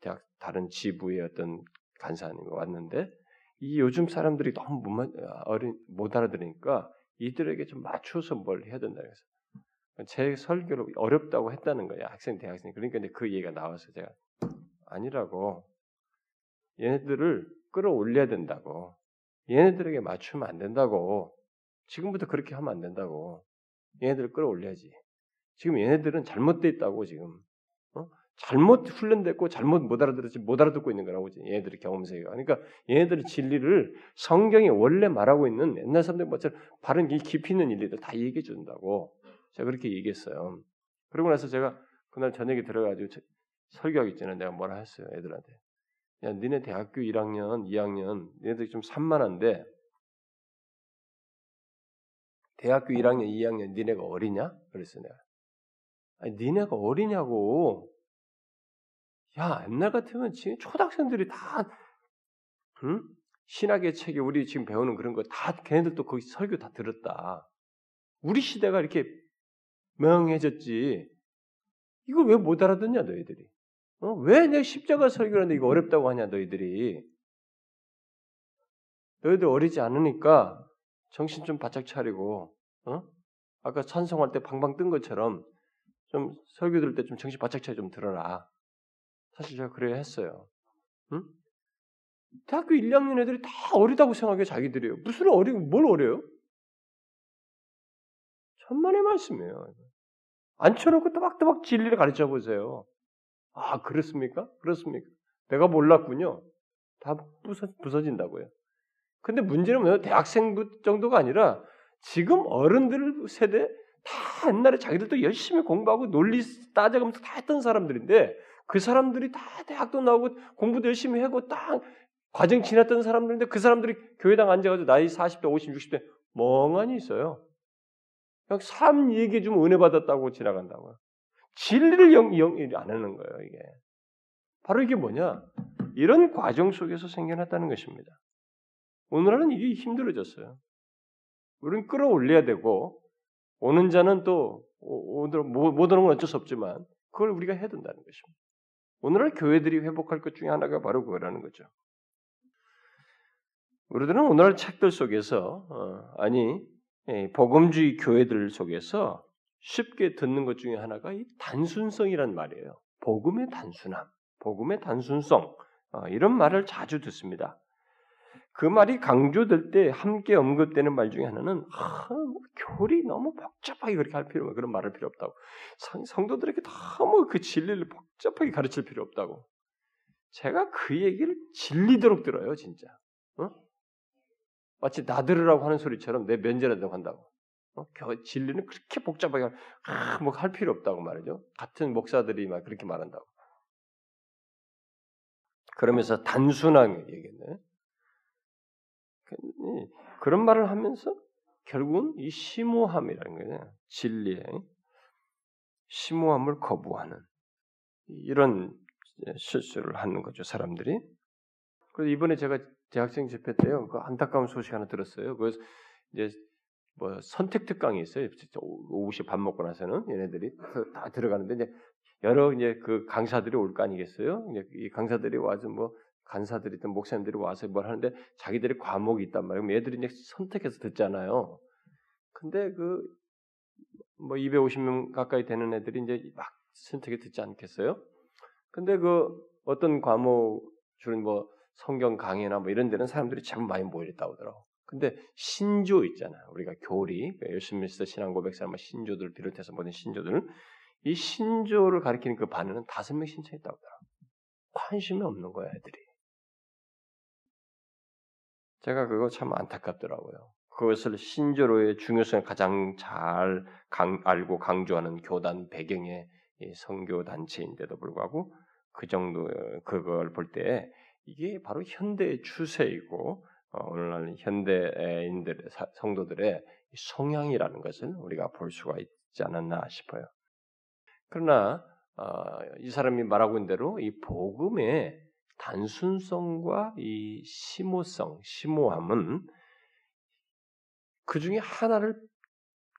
대학 다른 지부의 어떤 간사님이 왔는데 이 요즘 사람들이 너무 못, 어린, 못 알아들으니까 이들에게 좀 맞춰서 뭘 해야 된다 그래서 제 설교를 어렵다고 했다는 거예요. 학생 대학생 그러니까 이제 그 얘기가 나와서 제가 아니라고. 얘네들을 끌어올려야 된다고. 얘네들에게 맞추면 안 된다고. 지금부터 그렇게 하면 안 된다고. 얘네들을 끌어올려야지 지금 얘네들은 잘못돼 있다고 지금 어? 잘못 훈련됐고 잘못 못 알아들었지 못 알아듣고 있는 거라고 얘네들의 경험세가 그러니까 얘네들의 진리를 성경이 원래 말하고 있는 옛날 사람들 뭐처럼 바른 깊이 있는 일리들 다 얘기해 준다고 제가 그렇게 얘기했어요. 그러고 나서 제가 그날 저녁에 들어가지고 설교하기 전에 내가 뭐라 했어요 애들한테 야 니네 대학교 1학년 2학년 얘네들 좀 산만한데 대학교 1학년 2학년 니네가 어리냐? 그랬어 내가 아니 니네가 어리냐고 야, 옛날 같으면 지금 초등학생들이 다, 응? 신학의 책에 우리 지금 배우는 그런 거 다 걔네들도 거기 설교 다 들었다. 우리 시대가 이렇게 명해졌지. 이걸 왜 못 알아듣냐 너희들이? 어? 왜내 십자가 설교하는데 이거 어렵다고 하냐 너희들이? 너희들 어리지 않으니까 정신 좀 바짝 차리고, 어? 아까 찬송할 때 방방 뜬 것처럼 좀 설교 들을 때 좀 정신 바짝 차려 좀 들어라. 사실 제가 그래야 했어요. 응? 대학교 1, 2학년 애들이 다 어리다고 생각해 자기들이요. 무슨 어리 뭘 어려요? 천만의 말씀이에요. 앉혀놓고 또박또박 진리를 가르쳐 보세요. 아 그렇습니까? 그렇습니까? 내가 몰랐군요. 다 부서, 부서진다고요. 근데 문제는 뭐예요? 대학생 정도가 아니라 지금 어른들 세대 다 옛날에 자기들도 열심히 공부하고 논리 따져가면서 다 했던 사람들인데 그 사람들이 다 대학도 나오고 공부도 열심히 하고 딱 과정 지났던 사람들인데 그 사람들이 교회당 앉아가지고 나이 40대, 50, 60대 멍하니 있어요. 그냥 삶 얘기 좀 은혜 받았다고 지나간다고요. 진리를 영, 영, 안 하는 거예요, 이게. 바로 이게 뭐냐? 이런 과정 속에서 생겨났다는 것입니다. 오늘은 이게 힘들어졌어요. 우리는 끌어올려야 되고, 오는 자는 또, 오늘 못 오는 건 어쩔 수 없지만, 그걸 우리가 해야 된다는 것입니다. 오늘날 교회들이 회복할 것 중에 하나가 바로 그거라는 거죠. 우리들은 오늘날 책들 속에서 어, 아니 복음주의 교회들 속에서 쉽게 듣는 것 중에 하나가 이 단순성이란 말이에요. 복음의 단순함, 복음의 단순성 어, 이런 말을 자주 듣습니다. 그 말이 강조될 때 함께 언급되는 말 중에 하나는 아, 뭐 교리 너무 복잡하게 그렇게 할 필요 그런 말할 필요 없다고. 성, 도들에게 너무 그 진리를 복잡하게 가르칠 필요 없다고. 제가 그 얘기를 질리도록 들어요 진짜. 어? 마치 나들으라고 하는 소리처럼 내 면제라도 한다고. 어? 진리는 그렇게 복잡하게 아, 뭐할 필요 없다고 말이죠. 같은 목사들이 막 그렇게 말한다고. 그러면서 단순한 얘기네 그런 말을 하면서 결국은 이 심오함이라는 거예요. 진리의 심오함을 거부하는 이런 실수를 하는 거죠, 사람들이. 그래서 이번에 제가 대학생 집회 때요, 그 안타까운 소식 하나 들었어요. 그래서 이제 뭐 선택 특강이 있어요. 오후 시 밥 먹고 나서는 얘네들이 다 들어가는데 이제 여러 이제 그 강사들이 올 거 아니겠어요? 이제 이 강사들이 와서 뭐 간사들이든 목사님들이 와서 뭘 하는데 자기들의 과목이 있단 말이에요. 그럼 얘들이 이제 선택해서 듣잖아요. 근데 그 뭐 250명 가까이 되는 애들이 이제 막 선택해 듣지 않겠어요? 근데 그 어떤 과목 주는 뭐 성경 강의나 뭐 이런 데는 사람들이 참 많이 모였다고 하더라고. 근데 신조 있잖아요. 우리가 교리, 예수님리스터 신앙 고백사람 신조들 비롯해서 모든 신조들 이 신조를 가리키는 그 반응은 다섯 명 신청했다고 하더라고. 관심이 없는 거야, 애들이. 제가 그거 참 안타깝더라고요. 그것을 신조로의 중요성을 가장 잘 강, 알고 강조하는 교단 배경의 성교 단체인데도 불구하고 그 정도 그걸 볼 때 이게 바로 현대의 추세이고 어, 오늘날 현대인들 성도들의 성향이라는 것을 우리가 볼 수가 있지 않았나 싶어요. 그러나 어, 이 사람이 말하고 있는 대로 이 복음의 단순성과 이 심오성, 심오함은 그 중에 하나를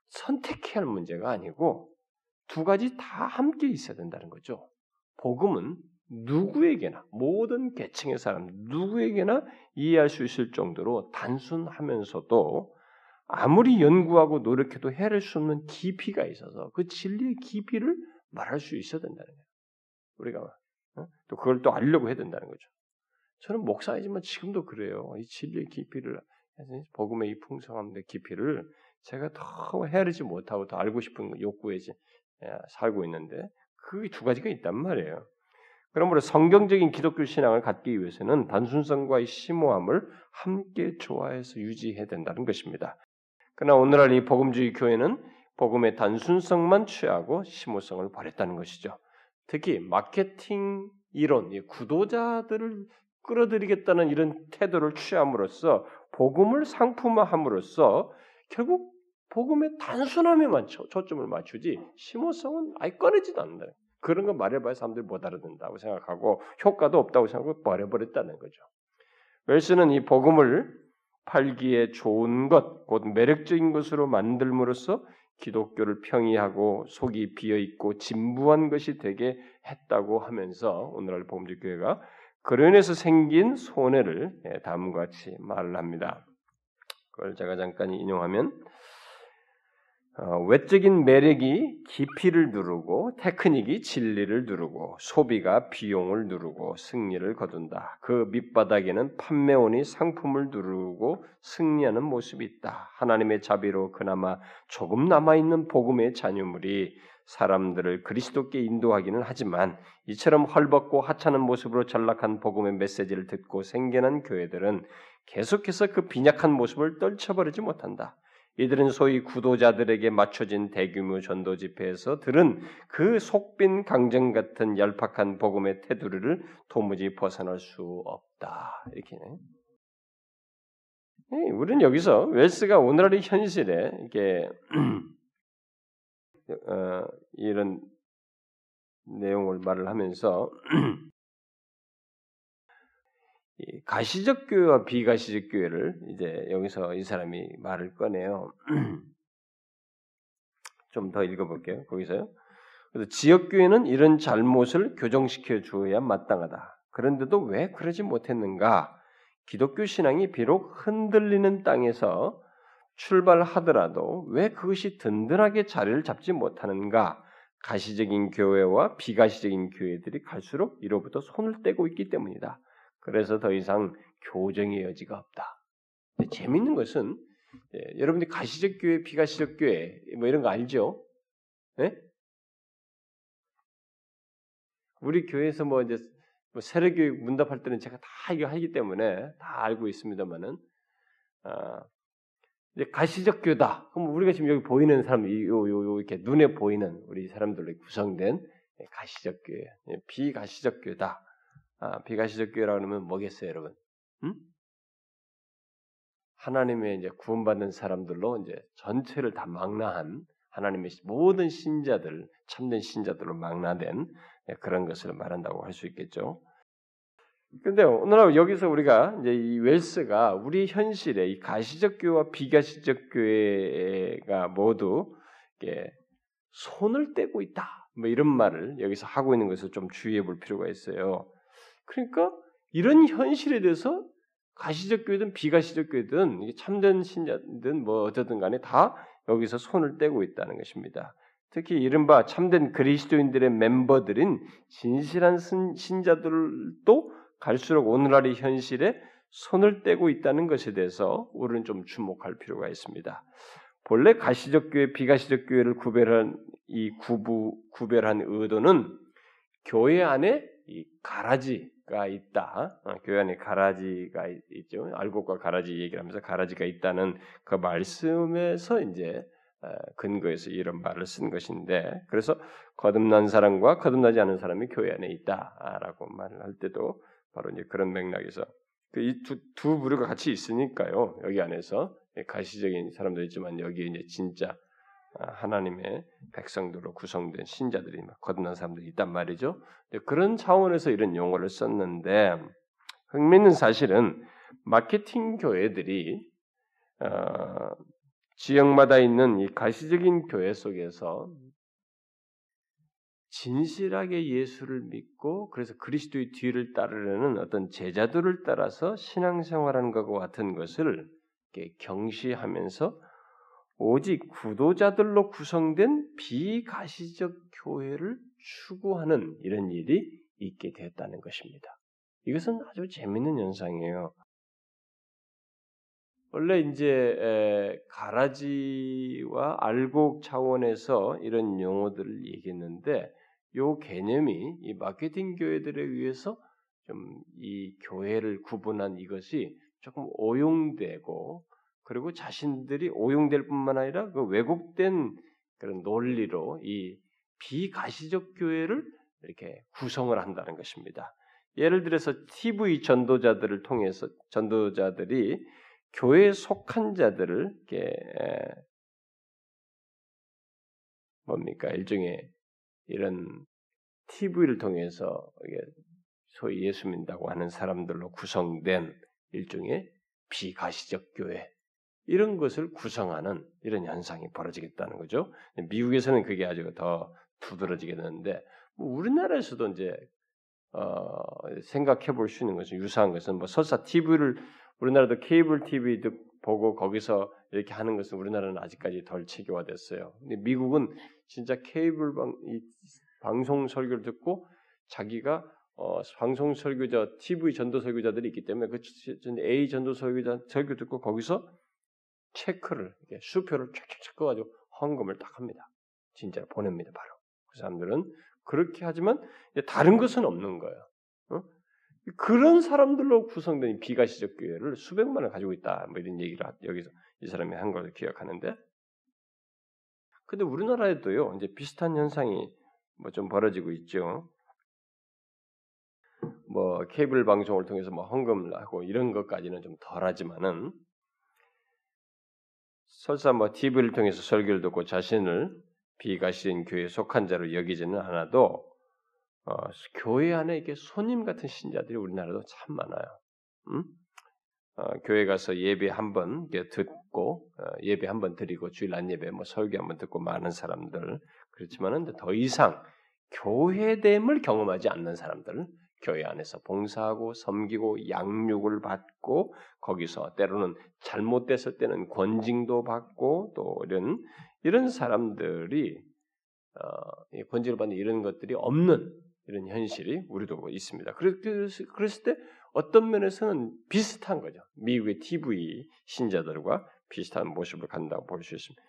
선택해야 할 문제가 아니고 두 가지 다 함께 있어야 된다는 거죠. 복음은 누구에게나 모든 계층의 사람 누구에게나 이해할 수 있을 정도로 단순하면서도 아무리 연구하고 노력해도 헤아릴 수 없는 깊이가 있어서 그 진리의 깊이를 말할 수 있어야 된다는 거예요. 우리가 어? 또 그걸 또 알려고 해야 된다는 거죠. 저는 목사이지만 지금도 그래요. 이 진리의 깊이를 복음의 이 풍성함의 깊이를 제가 더 헤아리지 못하고 더 알고 싶은 욕구에 예, 살고 있는데 그 두 가지가 있단 말이에요. 그러므로 성경적인 기독교 신앙을 갖기 위해서는 단순성과 심오함을 함께 좋아해서 유지해야 된다는 것입니다. 그러나 오늘날 이 복음주의 교회는 복음의 단순성만 취하고 심오성을 버렸다는 것이죠. 특히 마케팅 이론, 구도자들을 끌어들이겠다는 이런 태도를 취함으로써 복음을 상품화함으로써 결국 복음의 단순함에만 초점을 맞추지 심오성은 아예 꺼내지도 않는다. 그런 거 말해봐야 사람들이 못 알아듣는다고 생각하고 효과도 없다고 생각하고 버려버렸다는 거죠. 웰스는 이 복음을 팔기에 좋은 것, 곧 매력적인 것으로 만들므로써 기독교를 평이하고 속이 비어 있고 진부한 것이 되게 했다고 하면서 오늘날 복음적 교회가 인해서 생긴 손해를 예, 다음과 같이 말을 합니다. 그걸 제가 잠깐 인용하면 어, 외적인 매력이 깊이를 누르고 테크닉이 진리를 누르고 소비가 비용을 누르고 승리를 거둔다. 그 밑바닥에는 판매원이 상품을 누르고 승리하는 모습이 있다. 하나님의 자비로 그나마 조금 남아 있는 복음의 잔유물이 사람들을 그리스도께 인도하기는 하지만 이처럼 헐벗고 하찮은 모습으로 전락한 복음의 메시지를 듣고 생겨난 교회들은 계속해서 그 빈약한 모습을 떨쳐버리지 못한다. 이들은 소위 구도자들에게 맞춰진 대규모 전도 집회에서 들은 그 속빈 강정 같은 얄팍한 복음의 테두리를 도무지 벗어날 수 없다. 이렇게. 네, 우리는 여기서 웰스가 오늘날의 현실에 이게 [clears throat] 어, 이런 내용을 말을 하면서 [clears throat] 가시적 교회와 비가시적 교회를 이제 여기서 이 사람이 말을 꺼내요. [clears throat] 좀 더 읽어볼게요. 거기서요. 그래서 지역 교회는 이런 잘못을 교정시켜 주어야 마땅하다. 그런데도 왜 그러지 못했는가? 기독교 신앙이 비록 흔들리는 땅에서 출발하더라도 왜 그것이 든든하게 자리를 잡지 못하는가? 가시적인 교회와 비가시적인 교회들이 갈수록 이로부터 손을 떼고 있기 때문이다. 그래서 더 이상 교정의 여지가 없다. 재밌는 것은 예, 여러분들이 가시적 교회, 비가시적 교회 뭐 이런 거 알죠? 예? 우리 교회에서 뭐 이제 뭐 세례교육 문답할 때는 제가 다 이거 하기 때문에 다 알고 있습니다만은 아, 이제 가시적 교다. 그럼 우리가 지금 여기 보이는 사람, 요, 요, 요, 이렇게 눈에 보이는 우리 사람들로 구성된 가시적 교회, 예, 비가시적 교다. 아, 비가시적 교회라고 하면 뭐겠어요, 여러분? 음? 하나님의 이제 구원받는 사람들로 이제 전체를 다 망라한 하나님의 모든 신자들, 참된 신자들로 망라된 예, 그런 것을 말한다고 할 수 있겠죠. 근데 오늘 여기서 우리가 이제 이 웰스가 우리 현실에 이 가시적 교회와 비가시적 교회가 모두 손을 떼고 있다. 뭐 이런 말을 여기서 하고 있는 것을 좀 주의해 볼 필요가 있어요. 그러니까 이런 현실에 대해서 가시적 교회든 비가시적 교회든 참된 신자든 뭐 어쨌든 간에 다 여기서 손을 떼고 있다는 것입니다. 특히 이른바 참된 그리스도인들의 멤버들인 진실한 신자들도 갈수록 오늘날의 현실에 손을 떼고 있다는 것에 대해서 우리는 좀 주목할 필요가 있습니다. 본래 가시적 교회, 비가시적 교회를 구별한 이 구부 구별한 의도는 교회 안에 이 가라지 가 있다. 어, 교회 안에 가라지가 있죠. 알곡과 가라지 얘기를 하면서 가라지가 있다는 그 말씀에서 이제 어, 근거해서 이런 말을 쓴 것인데 그래서 거듭난 사람과 거듭나지 않은 사람이 교회 안에 있다라고 말을 할 때도 바로 이제 그런 맥락에서 그 이두 두 부류가 같이 있으니까요. 여기 안에서 가시적인 사람도 있지만 여기 이제 진짜 아, 하나님의 백성들로 구성된 신자들이 거듭난 사람들이 있단 말이죠. 그런 차원에서 이런 용어를 썼는데 흥미있는 사실은 마케팅 교회들이 어, 지역마다 있는 이 가시적인 교회 속에서 진실하게 예수를 믿고 그래서 그리스도의 뒤를 따르려는 어떤 제자들을 따라서 신앙생활하는 것과 같은 것을 경시하면서 오직 구도자들로 구성된 비가시적 교회를 추구하는 이런 일이 있게 되었다는 것입니다. 이것은 아주 재밌는 현상이에요. 원래 이제 가라지와 알곡 차원에서 이런 용어들을 얘기했는데 요 개념이 이 마케팅 교회들에 의해서 좀 이 교회를 구분한 이것이 조금 오용되고 그리고 자신들이 오용될 뿐만 아니라 그 왜곡된 그런 논리로 이 비가시적 교회를 이렇게 구성을 한다는 것입니다. 예를 들어서 TV 전도자들을 통해서 전도자들이 교회에 속한 자들을 이렇게 뭡니까 일종의 이런 TV를 통해서 소위 예수 믿다고 하는 사람들로 구성된 일종의 비가시적 교회 이런 것을 구성하는 이런 현상이 벌어지겠다는 거죠. 미국에서는 그게 아주 더 두드러지게 되는데 뭐 우리나라에서도 이제 어, 생각해 볼 수 있는 것은 유사한 것은 뭐 설사 TV를 우리나라도 케이블 TV도 보고 거기서 이렇게 하는 것은 우리나라는 아직까지 덜 체계화됐어요. 근데 미국은 진짜 케이블 방, 이 방송 설교를 듣고 자기가 어, 방송 설교자, TV 전도 설교자들이 있기 때문에 그 A 전도 설교자 설교 듣고 거기서 체크를 수표를 쫙쫙쫙 꺼가지고 헌금을 딱 합니다. 진짜 보냅니다 바로. 그 사람들은 그렇게 하지만 다른 것은 없는 거예요. 어? 그런 사람들로 구성된 비가시적 교회를 수백만을 가지고 있다. 뭐 이런 얘기를 여기서 이 사람이 한걸 기억하는데. 근데 우리나라에도요, 이제 비슷한 현상이 뭐 좀 벌어지고 있죠. 뭐 케이블 방송을 통해서 뭐 헌금을 하고 이런 것까지는 좀 덜하지만은 설사 뭐 TV를 통해서 설교를 듣고 자신을 비가시인 교회에 속한 자로 여기지는 않아도 어, 교회 안에 이렇게 손님 같은 신자들이 우리나라도 참 많아요. 음? 어, 교회 가서 예배 한 번 듣고 어, 예배 한 번 드리고 주일 안 예배 뭐 설교 한 번 듣고 많은 사람들 그렇지만은 더 이상 교회됨을 경험하지 않는 사람들 교회 안에서 봉사하고 섬기고 양육을 받고 거기서 때로는 잘못됐을 때는 권징도 받고 또 이런 이런 사람들이 어, 권징을 받는 이런 것들이 없는 이런 현실이 우리도 있습니다. 그랬을 때 어떤 면에서는 비슷한 거죠. 미국의 TV 신자들과 비슷한 모습을 간다고 볼 수 있습니다.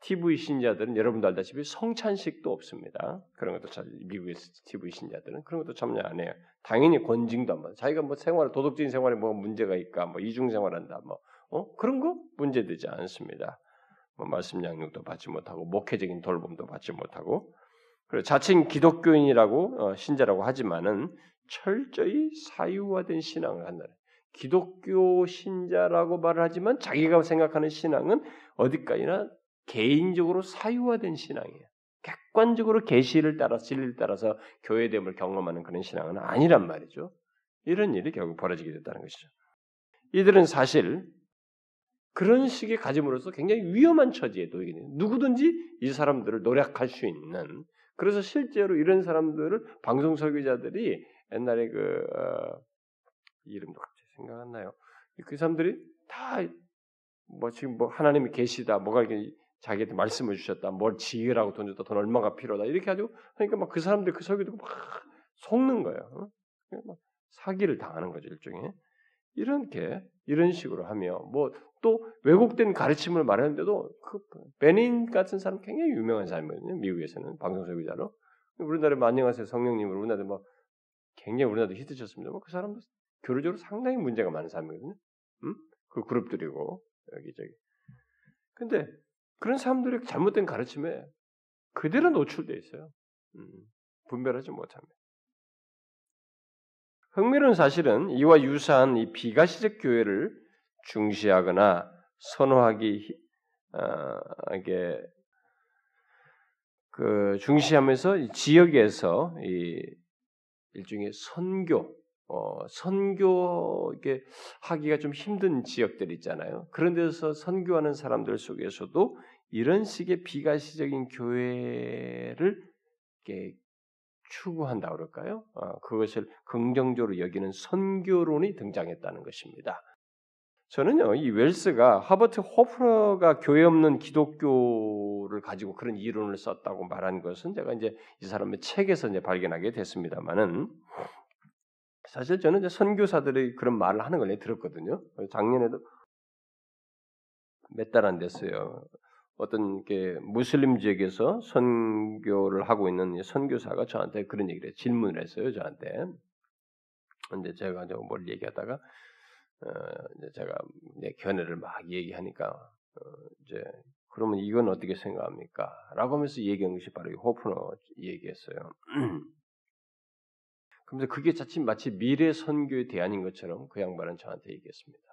TV 신자들은 여러분도 알다시피 성찬식도 없습니다. 그런 것도 미국의 TV 신자들은 그런 것도 참여 안 해요. 당연히 권징도 안 받아. 자기가 뭐 생활 도덕적인 생활에 뭐 문제가 있까, 뭐 이중 생활한다, 뭐 어? 그런 거 문제되지 않습니다. 뭐 말씀 양육도 받지 못하고 목회적인 돌봄도 받지 못하고 그리고 자칭 기독교인이라고 어, 신자라고 하지만은 철저히 사유화된 신앙을 한다. 기독교 신자라고 말을 하지만 자기가 생각하는 신앙은 어디까지나 개인적으로 사유화된 신앙이에요. 객관적으로 계시를 따라 진리를 따라서 교회됨을 경험하는 그런 신앙은 아니란 말이죠. 이런 일이 결국 벌어지게 됐다는 것이죠. 이들은 사실 그런 식의 가짐으로써 굉장히 위험한 처지에 놓이게 돼요. 누구든지 이 사람들을 노력할 수 있는 그래서 실제로 이런 사람들을 방송 설교자들이 옛날에 그 어, 이름도 갑자기 생각 안 나요. 그 사람들이 다 뭐 지금 뭐 하나님이 계시다, 뭐가 이렇게 자기한테 말씀을 주셨다, 뭘 지으라고 돈 줬다, 돈 얼마가 필요하다 이렇게 가지고 하니까 막 그 사람들 그 설교 듣고 막 속는 거예요. 어? 사기를 당하는 거죠 일종의 이렇게 이런 식으로 하며 뭐 또 왜곡된 가르침을 말하는데도 그 베닌 같은 사람 굉장히 유명한 사람이거든요. 미국에서는 방송 설교자로 우리나라에 안녕하세요 성령님을 우리나라에 뭐 굉장히 우리나라도 히트쳤습니다. 뭐그 사람도 교류적으로 상당히 문제가 많은 사람이거든요. 음? 그 그룹들이고 여기 저기. 근데 그런 사람들의 잘못된 가르침에 그대로 노출돼 있어요. 음, 분별하지 못합니다. 흥미로운 사실은 이와 유사한 이 비가시적 교회를 중시하거나 선호하기 어, 이게 그 중시하면서 지역에서 이 일종의 선교 어, 선교 이게 하기가 좀 힘든 지역들 있잖아요. 그런 데서 선교하는 사람들 속에서도 이런 식의 비가시적인 교회를 이렇게 추구한다 그럴까요? 어, 그것을 긍정적으로 여기는 선교론이 등장했다는 것입니다. 저는요, 이 웰스가 하버트 호프너가 교회 없는 기독교를 가지고 그런 이론을 썼다고 말한 것은 제가 이제 이 사람의 책에서 이제 발견하게 됐습니다만은 사실 저는 이제 선교사들이 그런 말을 하는 걸 들었거든요. 작년에도 몇 달 안 됐어요. 어떤 게 무슬림 지역에서 선교를 하고 있는 선교사가 저한테 그런 얘기를 해요. 질문을 했어요, 저한테. 근데 제가 뭘 얘기하다가 어, 제가 내 견해를 막 얘기하니까 어, 이제 그러면 이건 어떻게 생각합니까? 라고 하면서 얘기한 것이 바로 호프너 얘기했어요. [clears throat] 그러면서 그게 자칫 마치 미래 선교의 대안인 것처럼 그 양반은 저한테 얘기했습니다.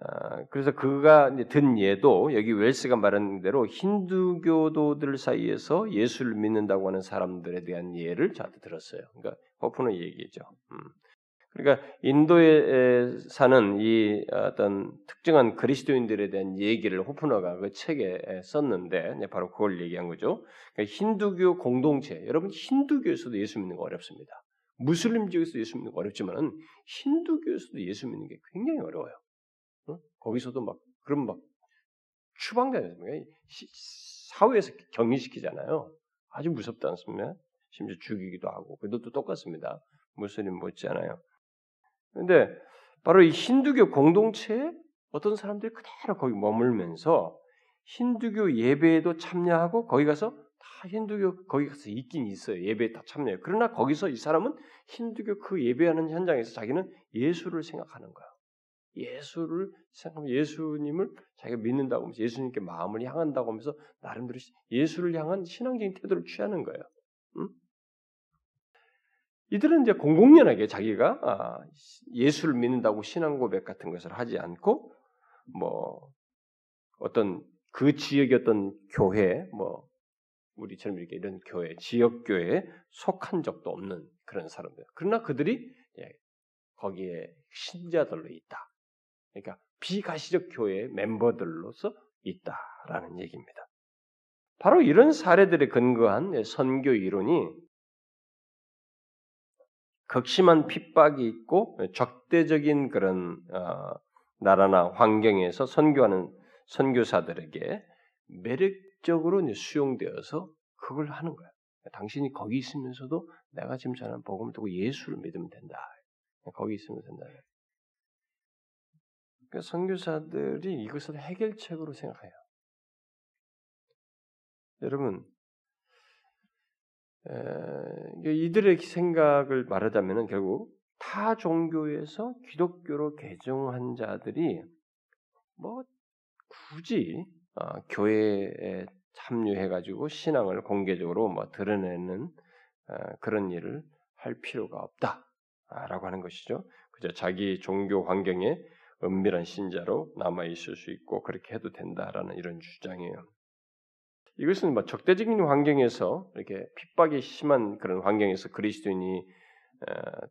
아, 그래서 그가 든 예도 여기 웰스가 말한 대로 힌두교도들 사이에서 예수를 믿는다고 하는 사람들에 대한 예를 저한테 들었어요. 그러니까 호프너 얘기죠. 음. 그러니까 인도에 사는 이 어떤 특정한 그리스도인들에 대한 얘기를 호프너가 그 책에 썼는데 바로 그걸 얘기한 거죠. 그러니까 힌두교 공동체, 여러분 힌두교에서도 예수 믿는 거 어렵습니다. 무슬림 지역에서 예수 믿는 거 어렵지만 힌두교에서도 예수 믿는 게 굉장히 어려워요. 어? 거기서도 막 그런 막 추방되는 사회에서 격리시키잖아요. 아주 무섭지 않습니까? 심지어 죽이기도 하고 그것도 똑같습니다. 무슬림 못지않아요. 근데 바로 이 힌두교 공동체에 어떤 사람들이 그대로 거기 머물면서 힌두교 예배에도 참여하고 거기 가서 다 힌두교 거기 가서 있긴 있어요. 예배에 다 참여해요. 그러나 거기서 이 사람은 힌두교 그 예배하는 현장에서 자기는 예수를 생각하는 거야. 예수를 생각하면 예수님을 자기가 믿는다고 하면서 예수님께 마음을 향한다고 하면서 나름대로 예수를 향한 신앙적인 태도를 취하는 거예요. 응? 이들은 이제 공공연하게 자기가 아, 예수를 믿는다고 신앙 고백 같은 것을 하지 않고 뭐 어떤 그 지역의 어떤 교회 뭐 우리처럼 이렇게 이런 교회 지역 교회에 속한 적도 없는 그런 사람들. 그러나 그들이 거기에 신자들로 있다. 그러니까 비가시적 교회의 멤버들로서 있다라는 얘기입니다. 바로 이런 사례들에 근거한 선교 이론이 극심한 핍박이 있고 적대적인 그런 어, 나라나 환경에서 선교하는 선교사들에게 매력 적으로 수용되어서 그걸 하는 거야. 당신이 거기 있으면서도 내가 지금 전한 복음을 듣고 예수를 믿으면 된다. 거기 있으면 된다. 그러니까 선교사들이 이것을 해결책으로 생각해요. 여러분 이들의 생각을 말하자면 결국 타 종교에서 기독교로 개종한 자들이 뭐 굳이 어, 교회에 참여해가지고 신앙을 공개적으로 뭐 드러내는 어, 그런 일을 할 필요가 없다라고 하는 것이죠. 그저 자기 종교 환경에 은밀한 신자로 남아 있을 수 있고 그렇게 해도 된다라는 이런 주장이에요. 이것은 뭐 적대적인 환경에서 이렇게 핍박이 심한 그런 환경에서 그리스도인이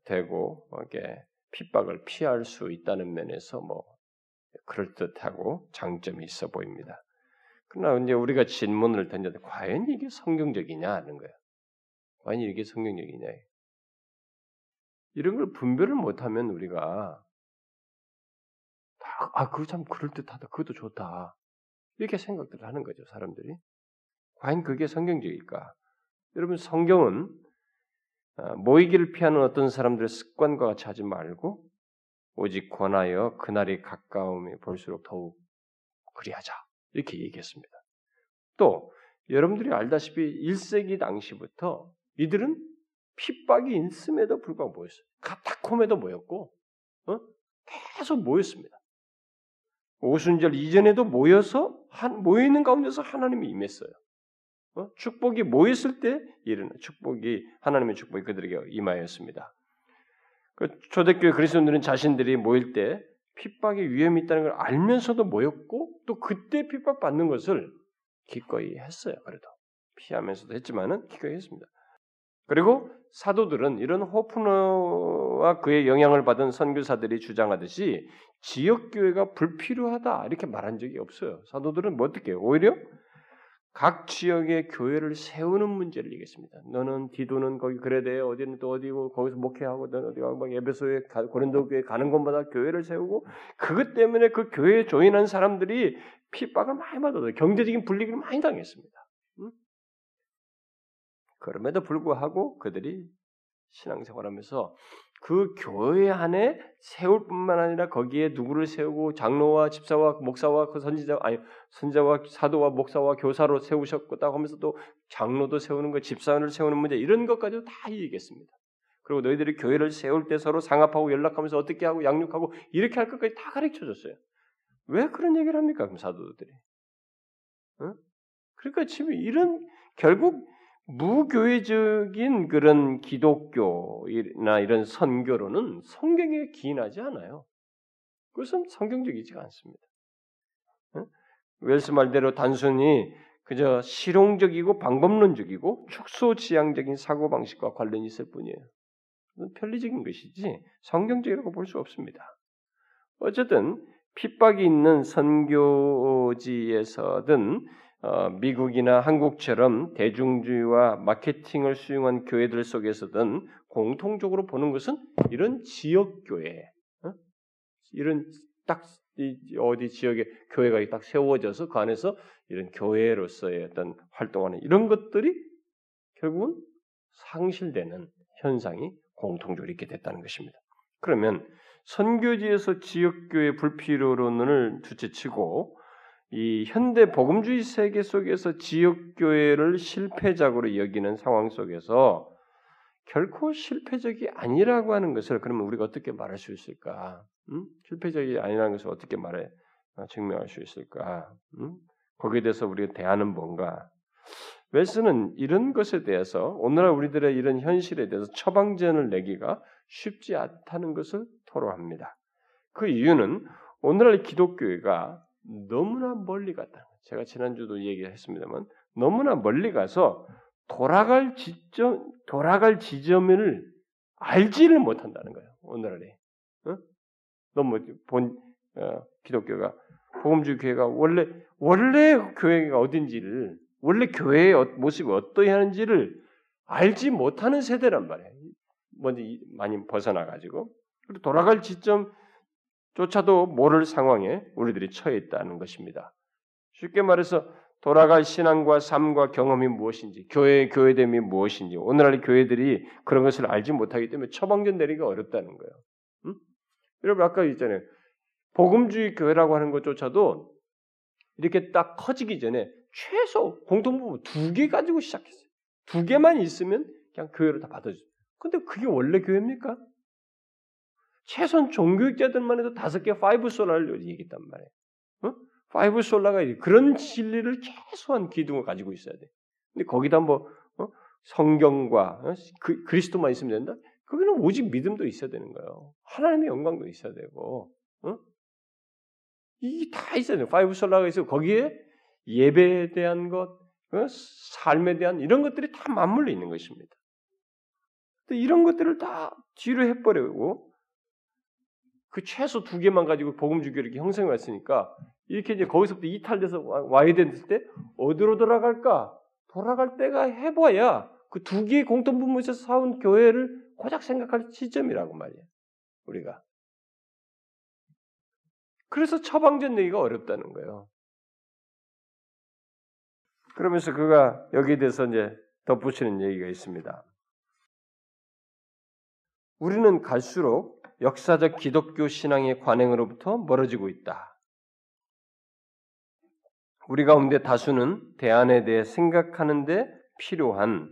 되고 뭐 이렇게 핍박을 피할 수 있다는 면에서 뭐 그럴 듯하고 장점이 있어 보입니다. 그러나 이제 우리가 질문을 던져도 과연 이게 성경적이냐 하는 거예요. 과연 이게 성경적이냐. 이런 걸 분별을 못하면 우리가 아 그거 참 그럴 듯하다. 그것도 좋다. 이렇게 생각들을 하는 거죠 사람들이. 과연 그게 성경적일까? 여러분 성경은 어, 모이기를 피하는 어떤 사람들의 습관과 같이 하지 말고 오직 권하여 그날이 가까움이 볼수록 더욱 그리하자 이렇게 얘기했습니다. 또 여러분들이 알다시피 1세기 당시부터 이들은 핍박이 있음에도 불구하고 모였어요. 카타콤에도 모였고 어? 계속 모였습니다. 오순절 이전에도 모여서 한, 모여 있는 가운데서 하나님이 임했어요. 어? 축복이 모였을 때 일어나 축복이 하나님의 축복이 그들에게 임하였습니다. 그 초대교회 그리스도인들은 자신들이 모일 때 핍박의 위험이 있다는 걸 알면서도 모였고 또 그때 핍박 받는 것을 기꺼이 했어요. 그래도 피하면서도 했지만은 기꺼이 했습니다. 그리고 사도들은 이런 호프너와 그의 영향을 받은 선교사들이 주장하듯이 지역 교회가 불필요하다 이렇게 말한 적이 없어요. 사도들은 뭐 어떻게 해요? 오히려 각 지역의 교회를 세우는 문제를 얘기했습니다. 너는 디도는 거기 그래 돼 어디는 또 어디고 거기서 목회하고 너는 어디 가고 막 에베소에 고린도 교회 가는 곳마다 교회를 세우고 그것 때문에 그 교회에 조인한 사람들이 핍박을 많이 받아요. 경제적인 불리기를 많이 당했습니다. 응? 그럼에도 불구하고 그들이 신앙생활하면서 그 교회 안에 세울 뿐만 아니라 거기에 누구를 세우고 장로와 집사와 목사와 그 선지자 아니 선자와 사도와 목사와 교사로 세우셨고 딱 하면서 또 장로도 세우는 거 집사원을 세우는 문제 이런 것까지도 다 얘기했습니다. 그리고 너희들이 교회를 세울 때 서로 상합하고 연락하면서 어떻게 하고 양육하고 이렇게 할 것까지 다 가르쳐 줬어요. 왜 그런 얘기를 합니까? 그럼 사도들이. 어? 그러니까 지금 이런 결국 무교회적인 그런 기독교나 이런 선교로는 성경에 기인하지 않아요. 그것은 성경적이지가 않습니다. 웰스 말대로 단순히 그저 실용적이고 방법론적이고 축소지향적인 사고방식과 관련이 있을 뿐이에요. 편리적인 것이지 성경적이라고 볼 수 없습니다. 어쨌든 핍박이 있는 선교지에서든 어, 미국이나 한국처럼 대중주의와 마케팅을 수용한 교회들 속에서든 공통적으로 보는 것은 이런 지역 교회, 어? 이런 딱 어디 지역에 교회가 딱 세워져서 그 안에서 이런 교회로서의 어떤 활동하는 이런 것들이 결국은 상실되는 현상이 공통적으로 있게 됐다는 것입니다. 그러면 선교지에서 지역교회 불필요론을 두째치고 이 현대 복음주의 세계 속에서 지역 교회를 실패작으로 여기는 상황 속에서 결코 실패적이 아니라고 하는 것을 그러면 우리가 어떻게 말할 수 있을까? 음? 실패적이 아니라는 것을 어떻게 말해 어, 증명할 수 있을까? 음? 거기에 대해서 우리가 대하는 뭔가? 웨스는 이런 것에 대해서 오늘날 우리들의 이런 현실에 대해서 처방전을 내기가 쉽지 않다는 것을 토로합니다. 그 이유는 오늘날 기독교회가 너무나 멀리 갔다. 제가 지난주도 얘기했습니다만 너무나 멀리 가서 돌아갈 지점 돌아갈 지점을 알지를 못한다는 거예요. 오늘날에 어? 너무 본 어, 기독교가 복음주 교회가 원래 원래 교회가 어딘지를 원래 교회의 어, 모습이 어떠하는지를 알지 못하는 세대란 말이에요. 먼저 많이 벗어나 가지고 돌아갈 지점 조차도 모를 상황에 우리들이 처해 있다는 것입니다. 쉽게 말해서 돌아갈 신앙과 삶과 경험이 무엇인지, 교회의 교회됨이 무엇인지, 오늘날 교회들이 그런 것을 알지 못하기 때문에 처방전 내리기가 어렵다는 거예요. 응? 여러분 아까 있잖아요. 복음주의 교회라고 하는 것조차도 이렇게 딱 커지기 전에 최소 공통부분 두 개 가지고 시작했어요. 두 개만 있으면 그냥 교회로 다 받아줘요. 근데 그게 원래 교회입니까? 최소한 종교학자들만 해도 다섯 개 Five Sola를 얘기했단 말이에요. 어? Five Sola가 그런 진리를 최소한 기둥을 가지고 있어야 돼. 근데 거기다 뭐 어? 성경과 어? 그, 그리스도만 있으면 된다? 거기는 오직 믿음도 있어야 되는 거예요. 하나님의 영광도 있어야 되고 어? 이게 다 있어야 돼요. Five Sola가 있어 거기에 예배에 대한 것, 어? 삶에 대한 이런 것들이 다 맞물려 있는 것입니다. 이런 것들을 다 뒤로 해버리고 그 최소 두 개만 가지고 복음 주교 이렇게 형성해 왔으니까 이렇게 이제 거기서부터 이탈돼서 와야 됐을 때 어디로 돌아갈까? 돌아갈 때가 해봐야 그 두 개의 공통 분모에서 사온 교회를 고작 생각할 시점이라고 말이에요. 우리가. 그래서 처방전 내기가 어렵다는 거예요. 그러면서 그가 여기에 대해서 이제 덧붙이는 얘기가 있습니다. 우리는 갈수록 역사적 기독교 신앙의 관행으로부터 멀어지고 있다. 우리 가운데 다수는 대안에 대해 생각하는데 필요한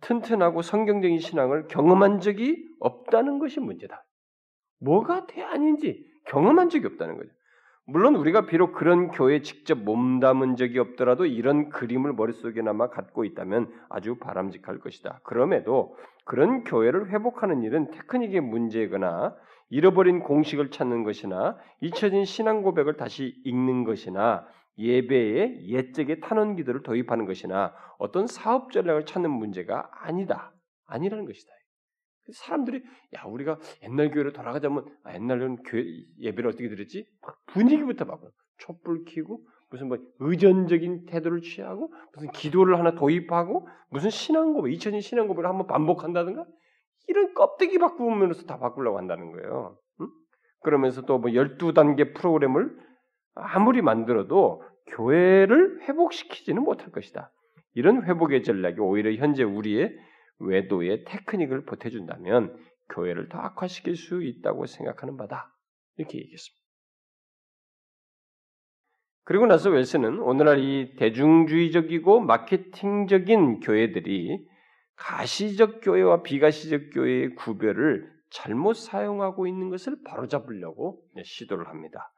튼튼하고 성경적인 신앙을 경험한 적이 없다는 것이 문제다. 뭐가 대안인지 경험한 적이 없다는 거죠. 물론 우리가 비록 그런 교회에 직접 몸담은 적이 없더라도 이런 그림을 머릿속에나마 갖고 있다면 아주 바람직할 것이다. 그럼에도 그런 교회를 회복하는 일은 테크닉의 문제거나 잃어버린 공식을 찾는 것이나 잊혀진 신앙 고백을 다시 읽는 것이나 예배의 옛적의 탄원 기도를 도입하는 것이나 어떤 사업 전략을 찾는 문제가 아니다. 아니라는 것이다. 사람들이 야 우리가 옛날 교회로 돌아가자면 아, 옛날에는 교회 예배를 어떻게 드렸지? 분위기부터 바꿔 촛불 켜고 무슨 뭐 의전적인 태도를 취하고 무슨 기도를 하나 도입하고 무슨 신앙고백 2000년 신앙고백을 한번 반복한다든가 이런 껍데기 바꾸면서 다 바꾸려고 한다는 거예요. 응? 그러면서 또 뭐 12단계 프로그램을 아무리 만들어도 교회를 회복시키지는 못할 것이다. 이런 회복의 전략이 오히려 현재 우리의 외도의 테크닉을 보태준다면 교회를 더 악화시킬 수 있다고 생각하는 바다. 이렇게 얘기했습니다. 그리고 나서 웰스는 오늘날 이 대중주의적이고 마케팅적인 교회들이 가시적 교회와 비가시적 교회의 구별을 잘못 사용하고 있는 것을 바로잡으려고 시도를 합니다.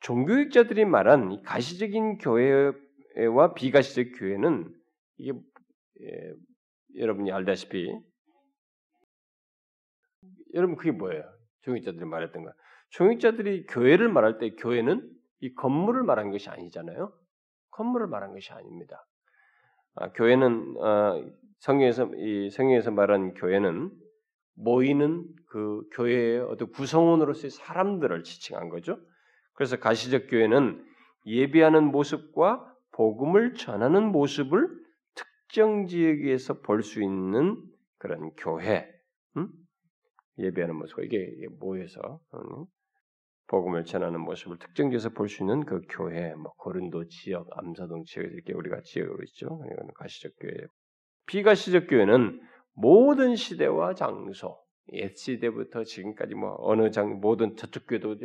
종교학자들이 말한 가시적인 교회와 비가시적 교회는 이게 예, 여러분이 알다시피 여러분 그게 뭐예요? 종교학자들이 말했던 거. 종교학자들이 교회를 말할 때 교회는 이 건물을 말한 것이 아니잖아요. 건물을 말한 것이 아닙니다. 아, 교회는 어, 성경에서 이 성경에서 말한 교회는 모이는 그 교회의 어떤 구성원으로서의 사람들을 지칭한 거죠. 그래서 가시적 교회는 예배하는 모습과 복음을 전하는 모습을 특정 지역에서 볼 수 있는 그런 교회, 음? 예배하는 모습, 이게 모여서 음? 복음을 전하는 모습을 특정 지에서 볼 수 있는 그 교회, 뭐 고른도 지역, 암사동 지역 이렇게 우리가 지역으로 있죠. 이건 가시적 교회. 비가시적 교회는 모든 시대와 장소, 옛 시대부터 지금까지 뭐 어느 장 모든 저쪽 교회도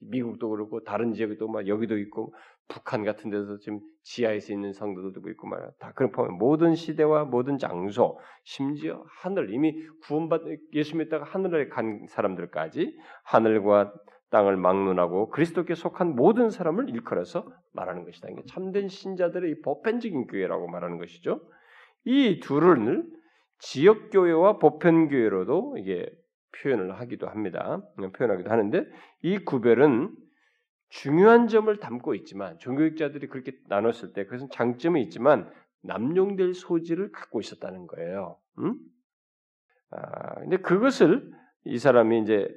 미국도 그렇고 다른 지역도 막 여기도 있고 북한 같은 데서 지금 지하에서 있는 성도들도 있고 말이야. 다 그런 포함 모든 시대와 모든 장소, 심지어 하늘 이미 구원받 예수 믿다가 하늘에 간 사람들까지 하늘과 땅을 막론하고 그리스도께 속한 모든 사람을 일컬어서 말하는 것이다. 이게 참된 신자들의 보편적인 교회라고 말하는 것이죠. 이 둘을 지역 교회와 보편 교회로도 이게 표현을 하기도 합니다. 표현하기도 하는데 이 구별은 중요한 점을 담고 있지만 종교학자들이 그렇게 나눴을 때 그것은 장점이 있지만 남용될 소지를 갖고 있었다는 거예요. 음? 아, 근데 그것을 이 사람이 이제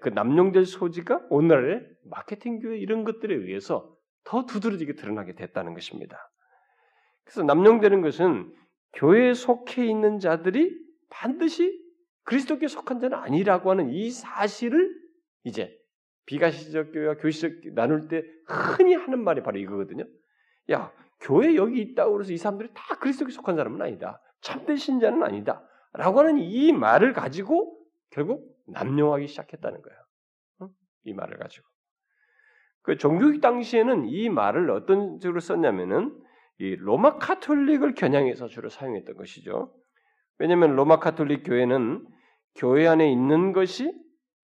그 남용될 소지가 오늘날의 마케팅 교회 이런 것들에 의해서 더 두드러지게 드러나게 됐다는 것입니다. 그래서 남용되는 것은 교회에 속해 있는 자들이 반드시 그리스도께 속한 자는 아니라고 하는 이 사실을 이제 비가시적 교회와 교시적 나눌 때 흔히 하는 말이 바로 이거거든요. 야, 교회 여기 있다고 그래서 이 사람들이 다 그리스도께 속한 사람은 아니다. 참된 신자는 아니다. 라고 하는 이 말을 가지고 결국 남용하기 시작했다는 거예요. 이 말을 가지고. 그 종교개혁 당시에는 이 말을 어떤 식으로 썼냐면은 이 로마 카톨릭을 겨냥해서 주로 사용했던 것이죠. 왜냐하면 로마 카톨릭 교회는 교회 안에 있는 것이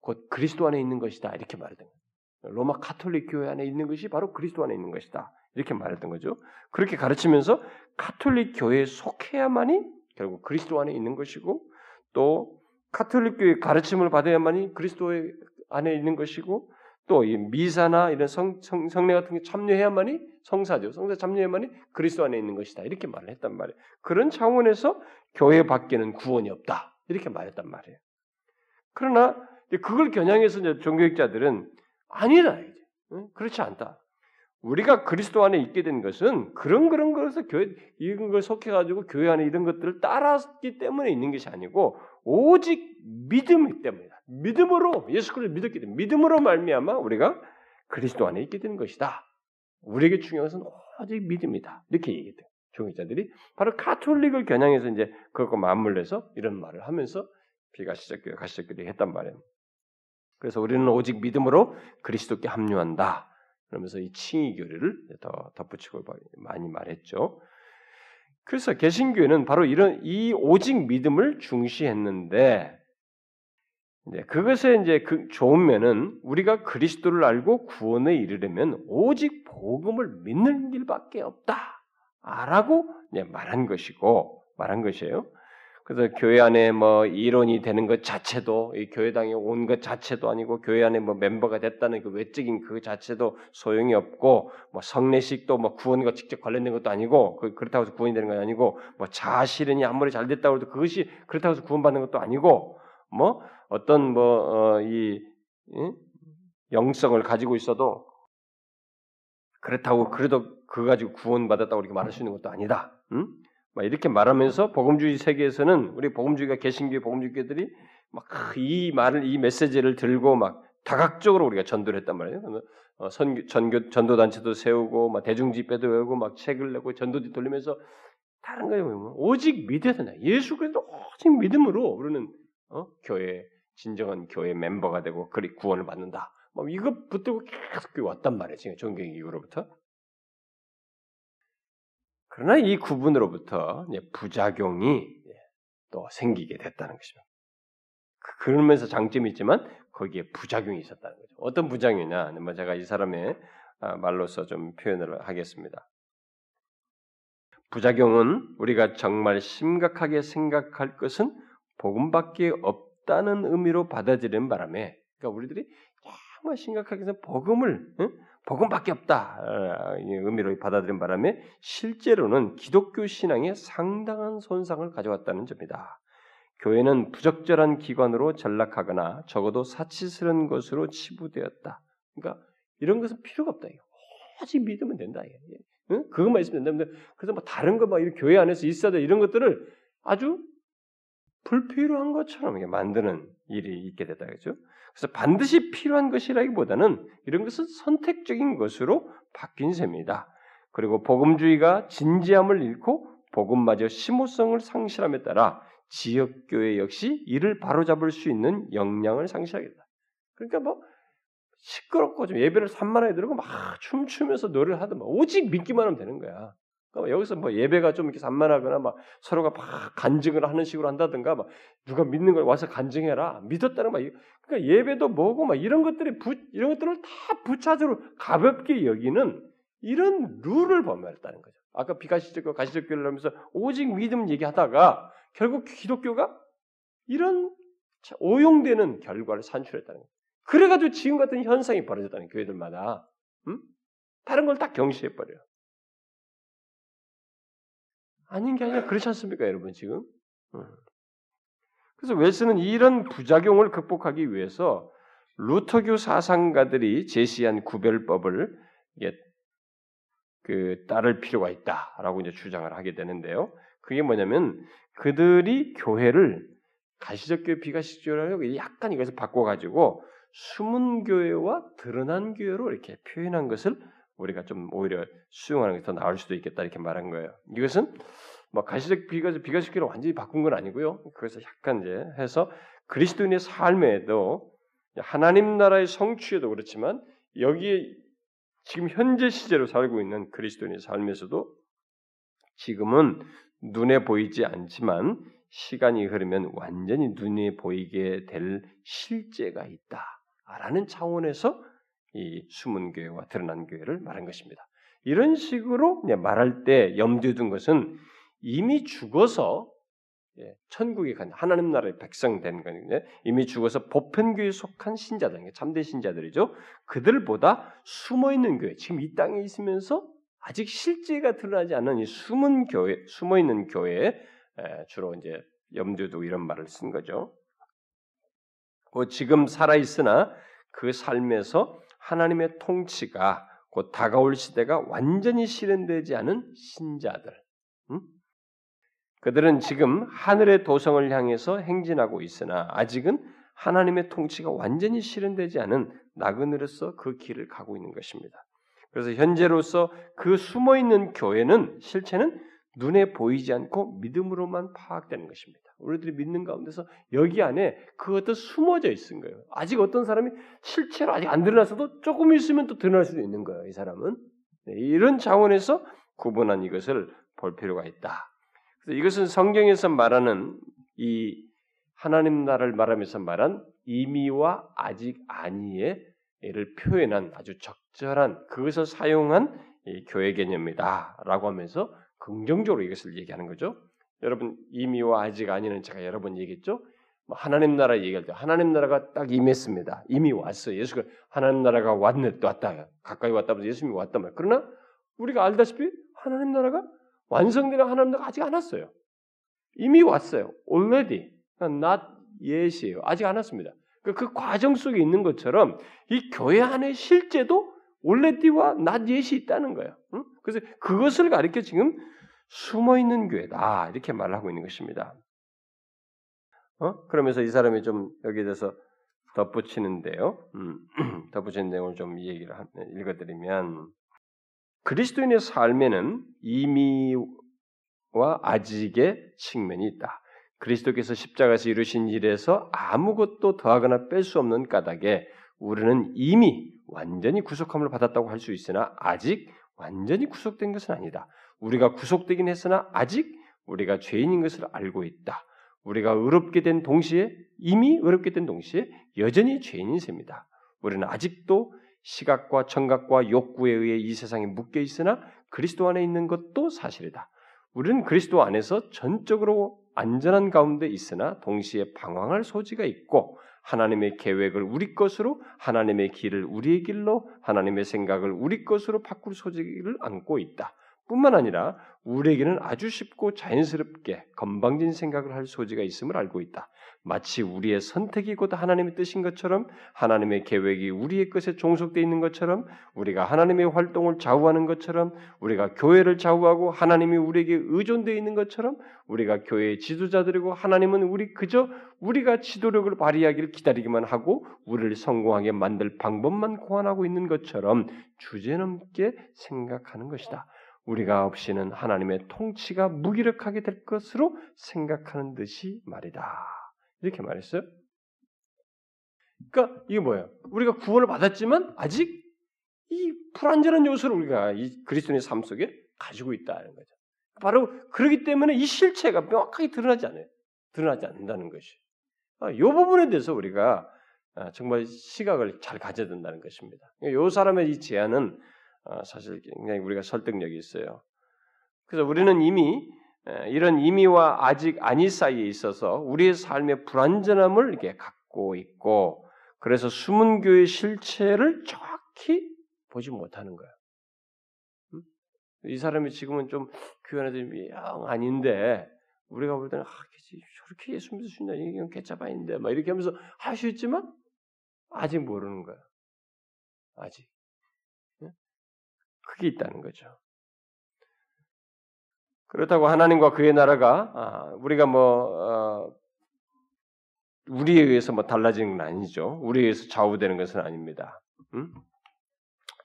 곧 그리스도 안에 있는 것이다 이렇게 말했던 거예요. 로마 카톨릭 교회 안에 있는 것이 바로 그리스도 안에 있는 것이다 이렇게 말했던 거죠. 그렇게 가르치면서 카톨릭 교회에 속해야만이 결국 그리스도 안에 있는 것이고 또 카톨릭 교회 가르침을 받아야만이 그리스도 안에 있는 것이고 또 이 미사나 이런 성, 성, 성례 같은 게 참여해야만이 성사죠. 성사 참여해야만이 그리스도 안에 있는 것이다. 이렇게 말을 했단 말이에요. 그런 차원에서 교회 밖에는 구원이 없다. 이렇게 말했단 말이에요. 그러나 그걸 겨냥해서 이제 종교학자들은 아니다. 그렇지 않다. 우리가 그리스도 안에 있게 된 것은 그런 그런 것에서 교회 이런 걸 속해가지고 교회 안에 이런 것들을 따랐기 때문에 있는 것이 아니고 오직 믿음이 때문이다. 믿음으로 예수 그리스도 믿었기 때문에 믿음으로 말미암아 우리가 그리스도 안에 있게 되는 것이다. 우리에게 중요한 것은 오직 믿음이다. 이렇게 얘기해요. 종교자들이 바로 카톨릭을 겨냥해서 이제 그것과 맞물려서 이런 말을 하면서 비가시적교회 가시적교회 했단 말이에요. 그래서 우리는 오직 믿음으로 그리스도께 합류한다. 그러면서 이 칭의 교리를 더 덧붙이고 많이 말했죠. 그래서 개신교회는 바로 이런 이 오직 믿음을 중시했는데 이제 그것에 이제 그 좋은 면은 우리가 그리스도를 알고 구원에 이르려면 오직 복음을 믿는 길밖에 없다라고 말한 것이고 말한 것이에요. 그래서 교회 안에 뭐 이론이 되는 것 자체도 이 교회당에 온 것 자체도 아니고 교회 안에 뭐 멤버가 됐다는 그 외적인 그 자체도 소용이 없고 뭐 성례식도 뭐 구원과 직접 관련된 것도 아니고 그 그렇다고 해서 구원이 되는 건 아니고 뭐 자아실현이 아무리 잘 됐다고 해도 그것이 그렇다고 해서 구원받는 것도 아니고 뭐 어떤 뭐이 어, 영성을 가지고 있어도 그렇다고 그래도 그거 가지고 구원받았다고 이렇게 말할 수 있는 것도 아니다. 응? 막 이렇게 말하면서 복음주의 세계에서는 우리 복음주의가 개신교의 복음주의들이 막 이 말을 이 메시지를 들고 막 다각적으로 우리가 전도를 했단 말이에요. 어, 선, 전교, 전도 단체도 세우고 막 대중 집회도 열고 막 책을 내고 전도지 돌리면서 다른 보면 오직 믿어야 된다. 예수 그리스도 오직 믿음으로 우리는 어? 교회 진정한 교회 멤버가 되고 그리 구원을 받는다. 뭐 이거 붙들고 계속 왔단 말이에요. 지금 종교 이후로부터. 그러나 이 구분으로부터 부작용이 또 생기게 됐다는 것입니다. 그, 그러면서 장점이 있지만 거기에 부작용이 있었다는 거죠. 어떤 부작용이냐? 뭐 제가 이 사람의 아, 말로서 좀 표현을 하겠습니다. 부작용은 우리가 정말 심각하게 생각할 것은 복음밖에 없 다는 의미로 받아들이는 바람에, 그러니까 우리들이 정말 심각하게 해서 복음을 응? 복음밖에 없다 어, 의미로 받아들인 바람에 실제로는 기독교 신앙에 상당한 손상을 가져왔다는 점이다. 교회는 부적절한 기관으로 전락하거나 적어도 사치스러운 것으로 치부되었다. 그러니까 이런 것은 필요가 없다. 오직 믿으면 된다. 응? 그것만 있으면 된다. 그래서 뭐 다른 거 막 교회 안에서 있어야 돼 이런 것들을 아주 불필요한 것처럼 만드는 일이 있게 됐다. 그죠? 그래서 반드시 필요한 것이라기보다는 이런 것은 선택적인 것으로 바뀐 셈이다. 그리고 복음주의가 진지함을 잃고 복음마저 심오성을 상실함에 따라 지역교회 역시 이를 바로잡을 수 있는 역량을 상실하겠다. 그러니까 뭐 시끄럽고 좀 예배를 산만하게 들고 막 춤추면서 노래를 하든 막 오직 믿기만 하면 되는 거야. 그러니까 여기서 뭐 예배가 좀 이렇게 산만하거나 막 서로가 막 간증을 하는 식으로 한다든가 막 누가 믿는 걸 와서 간증해라 믿었다는 막 그러니까 예배도 뭐고 막 이런 것들이 부, 이런 것들을 다 부차적으로 가볍게 여기는 이런 룰을 범했다는 거죠. 아까 비가시적과 가시적교를 하면서 오직 믿음 얘기하다가 결국 기독교가 이런 오용되는 결과를 산출했다는 거예요. 그래가지고 지금 같은 현상이 벌어졌다는 교회들마다 음? 다른 걸다 경시해 버려요. 아닌 게 아니라 그렇지 않습니까, 여러분 지금? 음. 그래서 웰스는 이런 부작용을 극복하기 위해서 루터교 사상가들이 제시한 구별법을 그 따를 필요가 있다라고 이제 주장을 하게 되는데요. 그게 뭐냐면 그들이 교회를 가시적 교회, 비가시적 교회를 약간 이것을 바꿔 가지고 숨은 교회와 드러난 교회로 이렇게 표현한 것을 우리가 좀 오히려 수용하는 게 더 나을 수도 있겠다 이렇게 말한 거예요. 이것은 뭐 가시적 비가적 교회를 완전히 바꾼 건 아니고요. 그래서 약간 이제 해서 그리스도인의 삶에도 하나님 나라의 성취에도 그렇지만 여기에 지금 현재 시제로 살고 있는 그리스도인의 삶에서도 지금은 눈에 보이지 않지만 시간이 흐르면 완전히 눈에 보이게 될 실제가 있다라는 차원에서 이 숨은 교회와 드러난 교회를 말한 것입니다. 이런 식으로 말할 때 염두에 둔 것은 이미 죽어서 예, 천국에 간 하나님 나라의 백성 된 거거든요. 이미 죽어서 보편교회에 속한 신자들, 참된 신자들이죠. 그들보다 숨어 있는 교회, 지금 이 땅에 있으면서 아직 실제가 드러나지 않는 이 숨은 교회, 숨어 있는 교회에 주로 이제 염두에 두고 이런 말을 쓴 거죠. 뭐 지금 살아 있으나 그 삶에서 하나님의 통치가 곧 다가올 시대가 완전히 실현되지 않은 신자들. 음? 그들은 지금 하늘의 도성을 향해서 행진하고 있으나 아직은 하나님의 통치가 완전히 실현되지 않은 나그네로서 그 길을 가고 있는 것입니다. 그래서 현재로서 그 숨어 있는 교회는 실체는 눈에 보이지 않고 믿음으로만 파악되는 것입니다. 우리들이 믿는 가운데서 여기 안에 그 어떤 숨어져 있은 거예요. 아직 어떤 사람이 실체로 아직 안 드러났어도 조금 있으면 또 드러날 수도 있는 거예요. 이 사람은 네, 이런 차원에서 구분한 이것을 볼 필요가 있다. 그래서 이것은 성경에서 말하는 이 하나님 나라를 말하면서 말한 이미와 아직 아니에를 표현한 아주 적절한 그것을 사용한 교회 개념이다라고 하면서 긍정적으로 이것을 얘기하는 거죠. 여러분 이미와 아직 아니는 제가 여러 번 얘기했죠. 뭐 하나님 나라 얘기할 때 하나님 나라가 딱 임했습니다. 이미 왔어요. 예수가 하나님 나라가 왔네 왔다 가까이 왔다면서 예수님이 왔단 말이에요. 그러나 우리가 알다시피 하나님 나라가 완성되는 하나님 나라가 아직 안 왔어요. 이미 왔어요. already. not yet이에요. 아직 안 왔습니다. 그, 그 과정 속에 있는 것처럼 이 교회 안에 실제도 already와 not yet이 있다는 거예요. 응? 그래서 그것을 가리켜 지금 숨어 있는 교회다 이렇게 말을 하고 있는 것입니다. 어? 그러면서 이 사람이 좀 여기에 대해서 덧붙이는데요. 음, [clears throat] 덧붙이는 내용을 좀 얘기를 읽어드리면 그리스도인의 삶에는 이미와 아직의 측면이 있다. 그리스도께서 십자가에서 이루신 일에서 아무것도 더하거나 뺄 수 없는 까닭에 우리는 이미 완전히 구속함을 받았다고 할 수 있으나 아직 완전히 구속된 것은 아니다. 우리가 구속되긴 했으나 아직 우리가 죄인인 것을 알고 있다. 우리가 의롭게 된 동시에 이미 의롭게 된 동시에 여전히 죄인인 셈이다. 우리는 아직도 시각과 청각과 욕구에 의해 이 세상에 묶여 있으나 그리스도 안에 있는 것도 사실이다. 우리는 그리스도 안에서 전적으로 안전한 가운데 있으나 동시에 방황할 소지가 있고 하나님의 계획을 우리 것으로 하나님의 길을 우리의 길로 하나님의 생각을 우리 것으로 바꿀 소지를 안고 있다. 뿐만 아니라 우리에게는 아주 쉽고 자연스럽게 건방진 생각을 할 소지가 있음을 알고 있다. 마치 우리의 선택이 곧 하나님의 뜻인 것처럼 하나님의 계획이 우리의 것에 종속되어 있는 것처럼 우리가 하나님의 활동을 좌우하는 것처럼 우리가 교회를 좌우하고 하나님이 우리에게 의존되어 있는 것처럼 우리가 교회의 지도자들이고 하나님은 우리 그저 우리가 지도력을 발휘하기를 기다리기만 하고 우리를 성공하게 만들 방법만 고안하고 있는 것처럼 주제넘게 생각하는 것이다. 우리가 없이는 하나님의 통치가 무기력하게 될 것으로 생각하는 듯이 말이다. 이렇게 말했어요. 그러니까 이게 뭐예요? 우리가 구원을 받았지만 아직 이 불완전한 요소를 우리가 이 그리스도의 삶 속에 가지고 있다는 거죠. 바로 그러기 때문에 이 실체가 명확하게 드러나지 않아요. 드러나지 않는다는 것이. 이 아, 부분에 대해서 우리가 아, 정말 시각을 잘 가져야 된다는 것입니다. 이 사람의 이 제안은 아, 사실 굉장히 우리가 설득력이 있어요. 그래서 우리는 이미 이런 이미와 아직 아니 사이에 있어서 우리의 삶의 불완전함을 이렇게 갖고 있고 그래서 숨은 교의 실체를 정확히 보지 못하는 거예요. 이 사람이 지금은 좀 교회 안에서 영 아닌데 우리가 볼 때는 아, 저렇게 예수 믿을 수 있나 이건 개짜바인데 막 이렇게 하면서 할 수 있지만 아직 모르는 거야. 아직. 그게 있다는 거죠. 그렇다고 하나님과 그의 나라가 아, 우리가 뭐 어, 우리에 의해서 뭐 달라지는 건 아니죠. 우리에 의해서 좌우되는 것은 아닙니다. 음?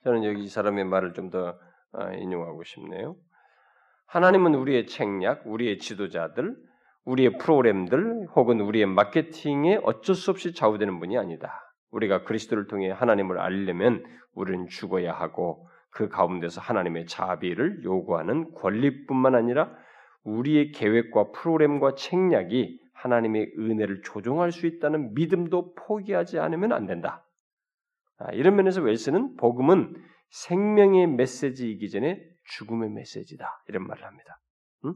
저는 여기 이 사람의 말을 좀더 어, 인용하고 싶네요. 하나님은 우리의 책략, 우리의 지도자들, 우리의 프로그램들 혹은 우리의 마케팅에 어쩔 수 없이 좌우되는 분이 아니다. 우리가 그리스도를 통해 하나님을 알려면 우리는 죽어야 하고 그 가운데서 하나님의 자비를 요구하는 권리뿐만 아니라 우리의 계획과 프로그램과 책략이 하나님의 은혜를 조종할 수 있다는 믿음도 포기하지 않으면 안 된다. 아, 이런 면에서 웰스는 복음은 생명의 메시지이기 전에 죽음의 메시지다 이런 말을 합니다. 음?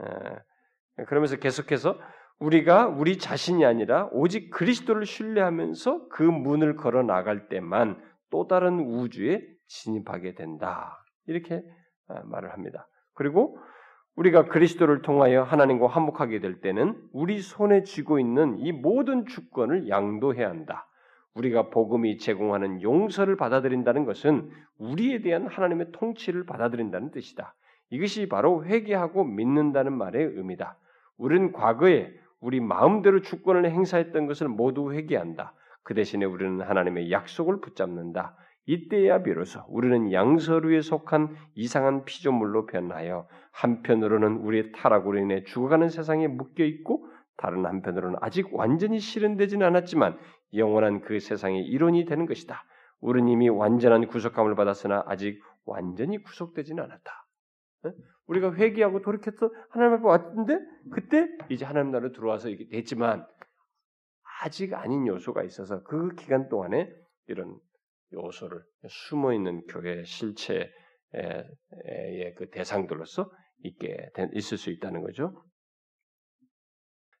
에, 그러면서 계속해서 우리가 우리 자신이 아니라 오직 그리스도를 신뢰하면서 그 문을 걸어 나갈 때만 또 다른 우주에 진입하게 된다. 이렇게 아, 말을 합니다. 그리고 우리가 그리스도를 통하여 하나님과 화목하게 될 때는 우리 손에 쥐고 있는 이 모든 주권을 양도해야 한다. 우리가 복음이 제공하는 용서를 받아들인다는 것은 우리에 대한 하나님의 통치를 받아들인다는 뜻이다. 이것이 바로 회개하고 믿는다는 말의 의미다. 우리는 과거에 우리 마음대로 주권을 행사했던 것을 모두 회개한다. 그 대신에 우리는 하나님의 약속을 붙잡는다. 이때야 비로소 우리는 양서류에 속한 이상한 피조물로 변하여 한편으로는 우리의 타락으로 인해 죽어가는 세상에 묶여 있고 다른 한편으로는 아직 완전히 실현되지는 않았지만 영원한 그 세상의 일원이 되는 것이다. 우리는 이미 완전한 구속감을 받았으나 아직 완전히 구속되지는 않았다. 우리가 회개하고 돌이켜서 하나님 앞에 왔는데 그때 이제 하나님 나라로 들어와서 이게 됐지만 아직 아닌 요소가 있어서 그 기간 동안에 이런 요소를 숨어 있는 교회 실체의 그 대상들로서 있게 있을 수 있다는 거죠.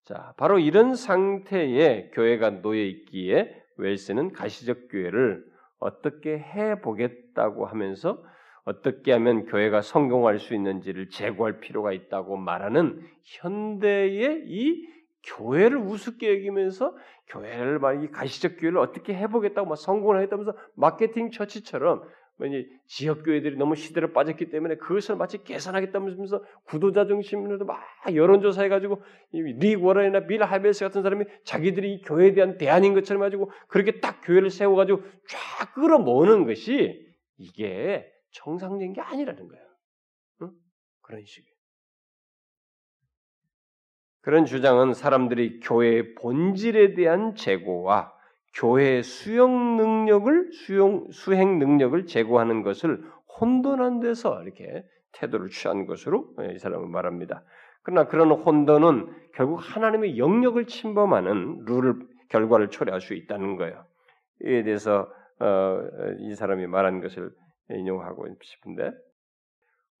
자, 바로 이런 상태에 교회가 놓여 있기에 웰스는 가시적 교회를 어떻게 해 보겠다고 하면서 어떻게 하면 교회가 성공할 수 있는지를 제고할 필요가 있다고 말하는 현대의 이 교회를 우습게 여기면서 교회를 말이 가시적 교회를 어떻게 해보겠다고 막 성공을 하겠다면서 마케팅 처치처럼 왜냐 지역 교회들이 너무 시대를 빠졌기 때문에 그것을 마치 계산하겠다면서 구도자 중심으로도 막 여론조사 해가지고 리 워런이나 빌 하베스 같은 사람이 자기들이 이 교회에 대한 대안인 것처럼 가지고 그렇게 딱 교회를 세워가지고 쫙 끌어모으는 것이 이게 정상적인 게 아니라는 거예요. 응? 그런 식이에요. 그런 주장은 사람들이 교회의 본질에 대한 재고와 교회의 수용 능력을 수용 수행 능력을 제고하는 것을 혼돈한 데서 이렇게 태도를 취한 것으로 이 사람은 말합니다. 그러나 그런 혼돈은 결국 하나님의 영역을 침범하는 룰을 결과를 초래할 수 있다는 거예요. 이에 대해서 어, 이 사람이 말한 것을 인용하고 싶은데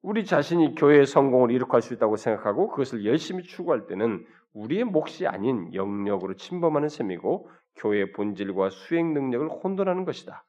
우리 자신이 교회의 성공을 이룩할 수 있다고 생각하고 그것을 열심히 추구할 때는 우리의 몫이 아닌 영역으로 침범하는 셈이고 교회의 본질과 수행 능력을 혼돈하는 것이다.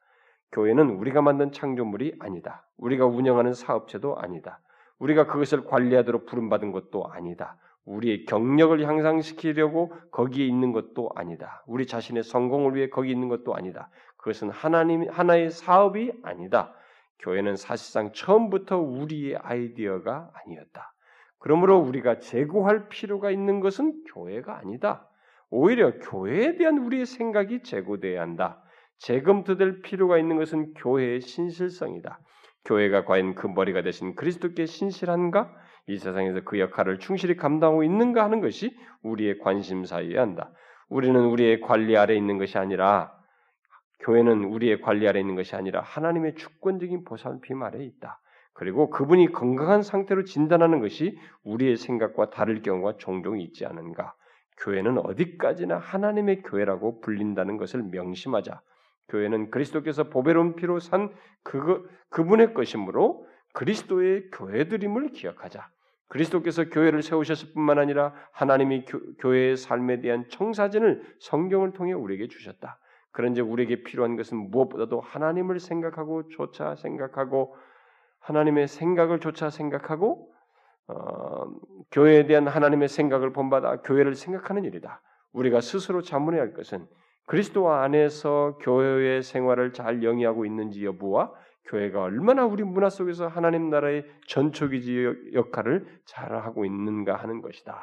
교회는 우리가 만든 창조물이 아니다. 우리가 운영하는 사업체도 아니다. 우리가 그것을 관리하도록 부름받은 것도 아니다. 우리의 경력을 향상시키려고 거기에 있는 것도 아니다. 우리 자신의 성공을 위해 거기 있는 것도 아니다. 그것은 하나님 하나의 사업이 아니다. 교회는 사실상 처음부터 우리의 아이디어가 아니었다. 그러므로 우리가 제고할 필요가 있는 것은 교회가 아니다. 오히려 교회에 대한 우리의 생각이 제고돼야 한다. 재검토될 필요가 있는 것은 교회의 신실성이다. 교회가 과연 그 머리가 되신 그리스도께 신실한가? 이 세상에서 그 역할을 충실히 감당하고 있는가 하는 것이 우리의 관심사여야 한다. 우리는 우리의 관리 아래 있는 것이 아니라 교회는 우리의 관리 아래 있는 것이 아니라 하나님의 주권적인 보살핌 아래 있다. 그리고 그분이 건강한 상태로 진단하는 것이 우리의 생각과 다를 경우가 종종 있지 않은가. 교회는 어디까지나 하나님의 교회라고 불린다는 것을 명심하자. 교회는 그리스도께서 보배로운 피로 산 그, 그분의 것이므로 그리스도의 교회들임을 기억하자. 그리스도께서 교회를 세우셨을 뿐만 아니라 하나님이 교, 회의 삶에 대한 청사진을 성경을 통해 우리에게 주셨다. 그런즉 우리에게 필요한 것은 무엇보다도 하나님을 생각하고 조차 생각하고 하나님의 생각을 조차 생각하고 어, 교회에 대한 하나님의 생각을 본받아 교회를 생각하는 일이다. 우리가 스스로 자문해야 할 것은 그리스도 안에서 교회의 생활을 잘 영위하고 있는지 여부와 교회가 얼마나 우리 문화 속에서 하나님 나라의 전초기지 역할을 잘 하고 있는가 하는 것이다.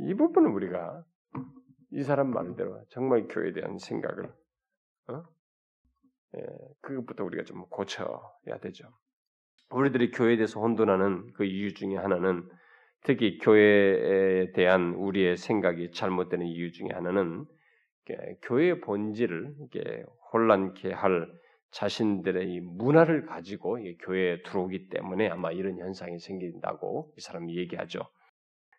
이 부분은 우리가 이 사람 말대로 정말 교회에 대한 생각을 어? 예, 그것부터 우리가 좀 고쳐야 되죠. 우리들이 교회에 대해서 혼돈하는 그 이유 중에 하나는 특히 교회에 대한 우리의 생각이 잘못되는 이유 중에 하나는 교회의 본질을 이게 혼란케 할 자신들의 이 문화를 가지고 교회에 들어오기 때문에 아마 이런 현상이 생긴다고 이 사람이 얘기하죠.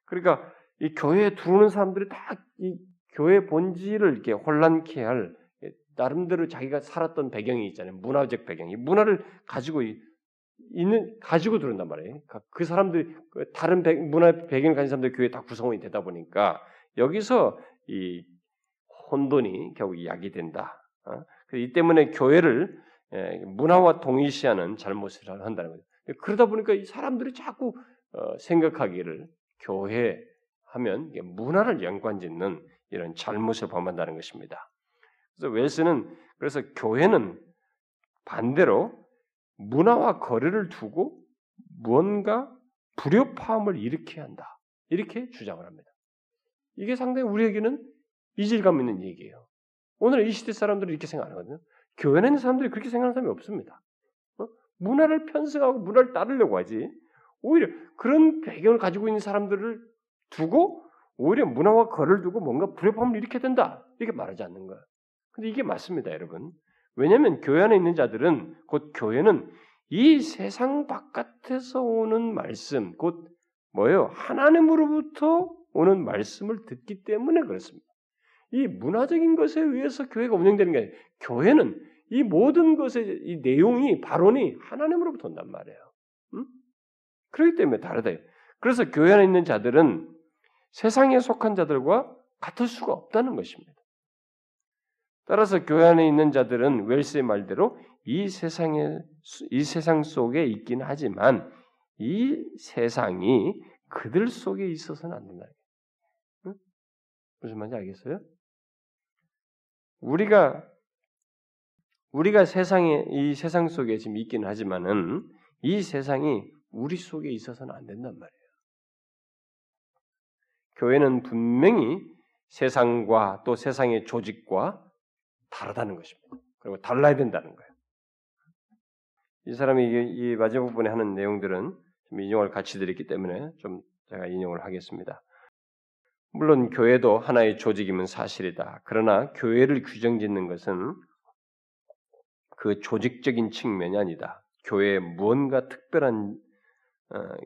그러니까 이 교회에 들어오는 사람들이 다 이 교회 본질을 이렇게 혼란케 할 나름대로 자기가 살았던 배경이 있잖아요. 문화적 배경이 문화를 가지고 있는 가지고 들어온단 말이에요. 그러니까 그 사람들이 그 다른 배, 문화 배경을 가진 사람들 교회 다 구성원이 되다 보니까 여기서 이 혼돈이 결국 약이 된다. 어? 이 때문에 교회를 예, 문화와 동일시하는 잘못을 한다는 거죠. 그러다 보니까 이 사람들이 자꾸 어, 생각하기를 교회 하면 문화를 연관짓는 이런 잘못을 범한다는 것입니다. 그래서 웰스는 그래서 교회는 반대로 문화와 거리를 두고 무언가 불협화음을 일으켜야 한다. 이렇게 주장을 합니다. 이게 상당히 우리에게는 이질감 있는 얘기예요. 오늘 이 시대 사람들은 이렇게 생각하거든요. 교회에 있는 사람들이 그렇게 생각하는 사람이 없습니다. 어? 문화를 편승하고 문화를 따르려고 하지. 오히려 그런 배경을 가지고 있는 사람들을 두고 오히려 문화와 거를 두고 뭔가 불협화음을 일으켜야 된다. 이렇게 말하지 않는 거예요. 근데 이게 맞습니다, 여러분. 왜냐하면 교회 안에 있는 자들은 곧 교회는 이 세상 바깥에서 오는 말씀, 곧 뭐예요? 하나님으로부터 오는 말씀을 듣기 때문에 그렇습니다. 이 문화적인 것에 의해서 교회가 운영되는 게 아니라 교회는 이 모든 것의 이 내용이 발언이 하나님으로부터 온단 말이에요. 응? 그렇기 때문에 다르다. 그래서 교회 안에 있는 자들은 세상에 속한 자들과 같을 수가 없다는 것입니다. 따라서 교회 안에 있는 자들은 웰스의 말대로 이 세상에 이 세상 속에 있긴 하지만 이 세상이 그들 속에 있어서는 안 된다. 응? 무슨 말인지 알겠어요? 우리가 우리가 세상에 이 세상 속에 지금 있긴 하지만은 이 세상이 우리 속에 있어서는 안 된단 말이에요. 교회는 분명히 세상과 또 세상의 조직과 다르다는 것입니다. 그리고 달라야 된다는 거예요. 이 사람이 이 마지막 부분에 하는 내용들은 좀 인용할 가치들이 있기 때문에 좀 제가 인용을 하겠습니다. 물론 교회도 하나의 조직이면 사실이다. 그러나 교회를 규정짓는 것은 그 조직적인 측면이 아니다. 교회에 무언가 특별한 어,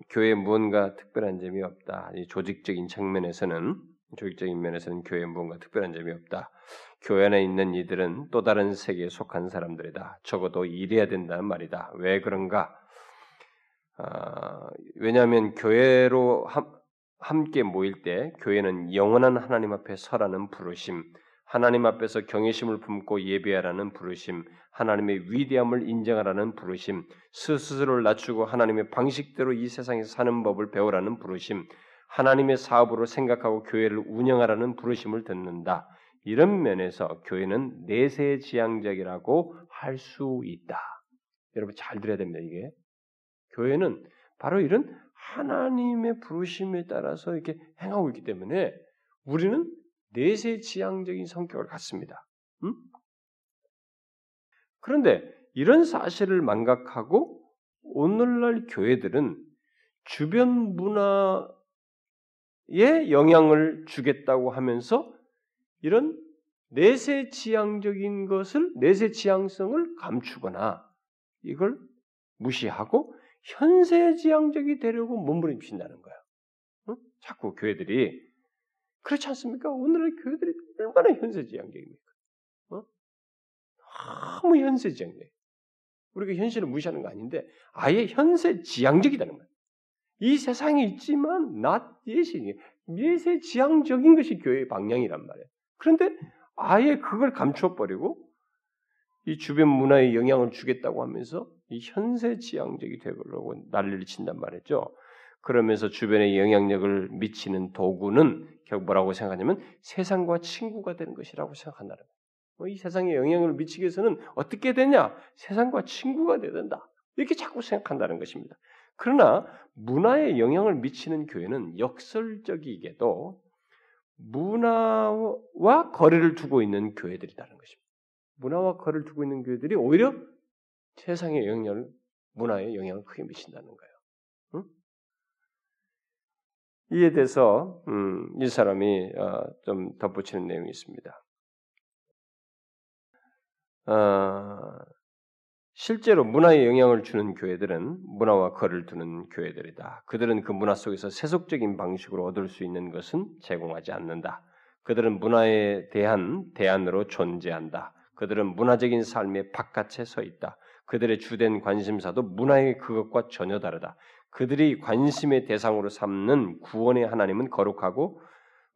교회에 무언가 특별한 점이 없다. 이 조직적인 측면에서는 조직적인 면에서는 교회에 무언가 특별한 점이 없다. 교회 안에 있는 이들은 또 다른 세계에 속한 사람들이다. 적어도 일해야 된다는 말이다. 왜 그런가? 어, 왜냐하면 교회로 함, 함께 모일 때 교회는 영원한 하나님 앞에 서라는 부르심, 하나님 앞에서 경외심을 품고 예배하라는 부르심, 하나님의 위대함을 인정하라는 부르심, 스스로를 낮추고 하나님의 방식대로 이 세상에서 사는 법을 배우라는 부르심, 하나님의 사업으로 생각하고 교회를 운영하라는 부르심을 듣는다. 이런 면에서 교회는 내세 지향적이라고 할 수 있다. 여러분 잘 들어야 됩니다. 이게 교회는 바로 이런 하나님의 부르심에 따라서 이렇게 행하고 있기 때문에 우리는 내세 지향적인 성격을 갖습니다. 음? 그런데 이런 사실을 망각하고 오늘날 교회들은 주변 문화에 영향을 주겠다고 하면서 이런 내세 지향적인 것을 내세 지향성을 감추거나 이걸 무시하고 현세 지향적이 되려고 몸부림친다는 거예요. 응? 자꾸 교회들이 그렇지 않습니까? 오늘의 교회들이 얼마나 현세 지향적입니까? 어? 너무 현세 지향적. 우리가 현실을 무시하는 거 아닌데 아예 현세 지향적이다는 거예요. 이 세상에 있지만 나 예신이 미세 지향적인 것이 교회의 방향이란 말이에요. 그런데 아예 그걸 감춰버리고 이 주변 문화에 영향을 주겠다고 하면서 이 현세 지향적이 되려고 난리를 친단 말이죠. 그러면서 주변에 영향력을 미치는 도구는 결국 뭐라고 생각하냐면 세상과 친구가 되는 것이라고 생각한다는 거예요. 뭐이 세상에 영향을 미치기 위해서는 어떻게 되냐? 세상과 친구가 되야 된다. 이렇게 자꾸 생각한다는 것입니다. 그러나 문화에 영향을 미치는 교회는 역설적이게도 문화와 거리를 두고 있는 교회들이라는 것입니다. 문화와 거리를 두고 있는 교회들이 오히려 세상의 영향을 문화에 영향을 크게 미친다는 거예요. 응? 이에 대해서 음, 이 사람이 어, 좀 덧붙이는 내용이 있습니다. 어, 실제로 문화에 영향을 주는 교회들은 문화와 거리를 두는 교회들이다. 그들은 그 문화 속에서 세속적인 방식으로 얻을 수 있는 것은 제공하지 않는다. 그들은 문화에 대한 대안으로 존재한다. 그들은 문화적인 삶의 바깥에 서 있다. 그들의 주된 관심사도 문화의 그것과 전혀 다르다. 그들이 관심의 대상으로 삼는 구원의 하나님은 거룩하고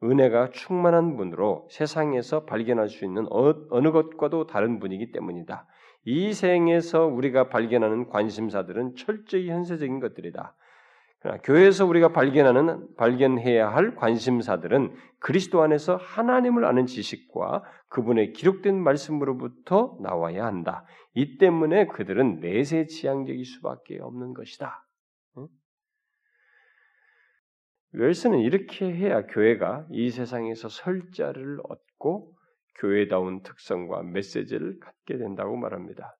은혜가 충만한 분으로 세상에서 발견할 수 있는 어, 어느 것과도 다른 분이기 때문이다. 이 생에서 우리가 발견하는 관심사들은 철저히 현세적인 것들이다. 그러나 교회에서 우리가 발견하는 발견해야 할 관심사들은 그리스도 안에서 하나님을 아는 지식과 그분의 기록된 말씀으로부터 나와야 한다. 이 때문에 그들은 내세 지향적일 수밖에 없는 것이다. 웰스는 이렇게 해야 교회가 이 세상에서 설자를 얻고 교회다운 특성과 메시지를 갖게 된다고 말합니다.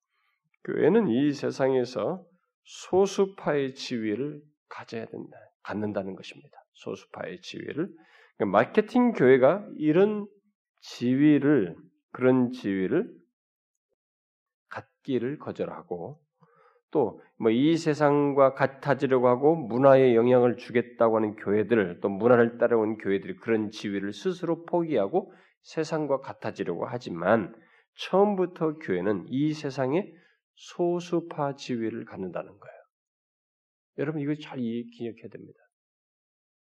교회는 이 세상에서 소수파의 지위를 가져야 된다, 갖는다는 것입니다. 소수파의 지위를 그러니까 마케팅 교회가 이런 지위를 그런 지위를 갖기를 거절하고 또 뭐 이 세상과 같아지려고 하고 문화에 영향을 주겠다고 하는 교회들 또 문화를 따라온 교회들이 그런 지위를 스스로 포기하고 세상과 같아지려고 하지만 처음부터 교회는 이 세상의 소수파 지위를 갖는다는 거예요. 여러분 이거 잘 기억해야 됩니다.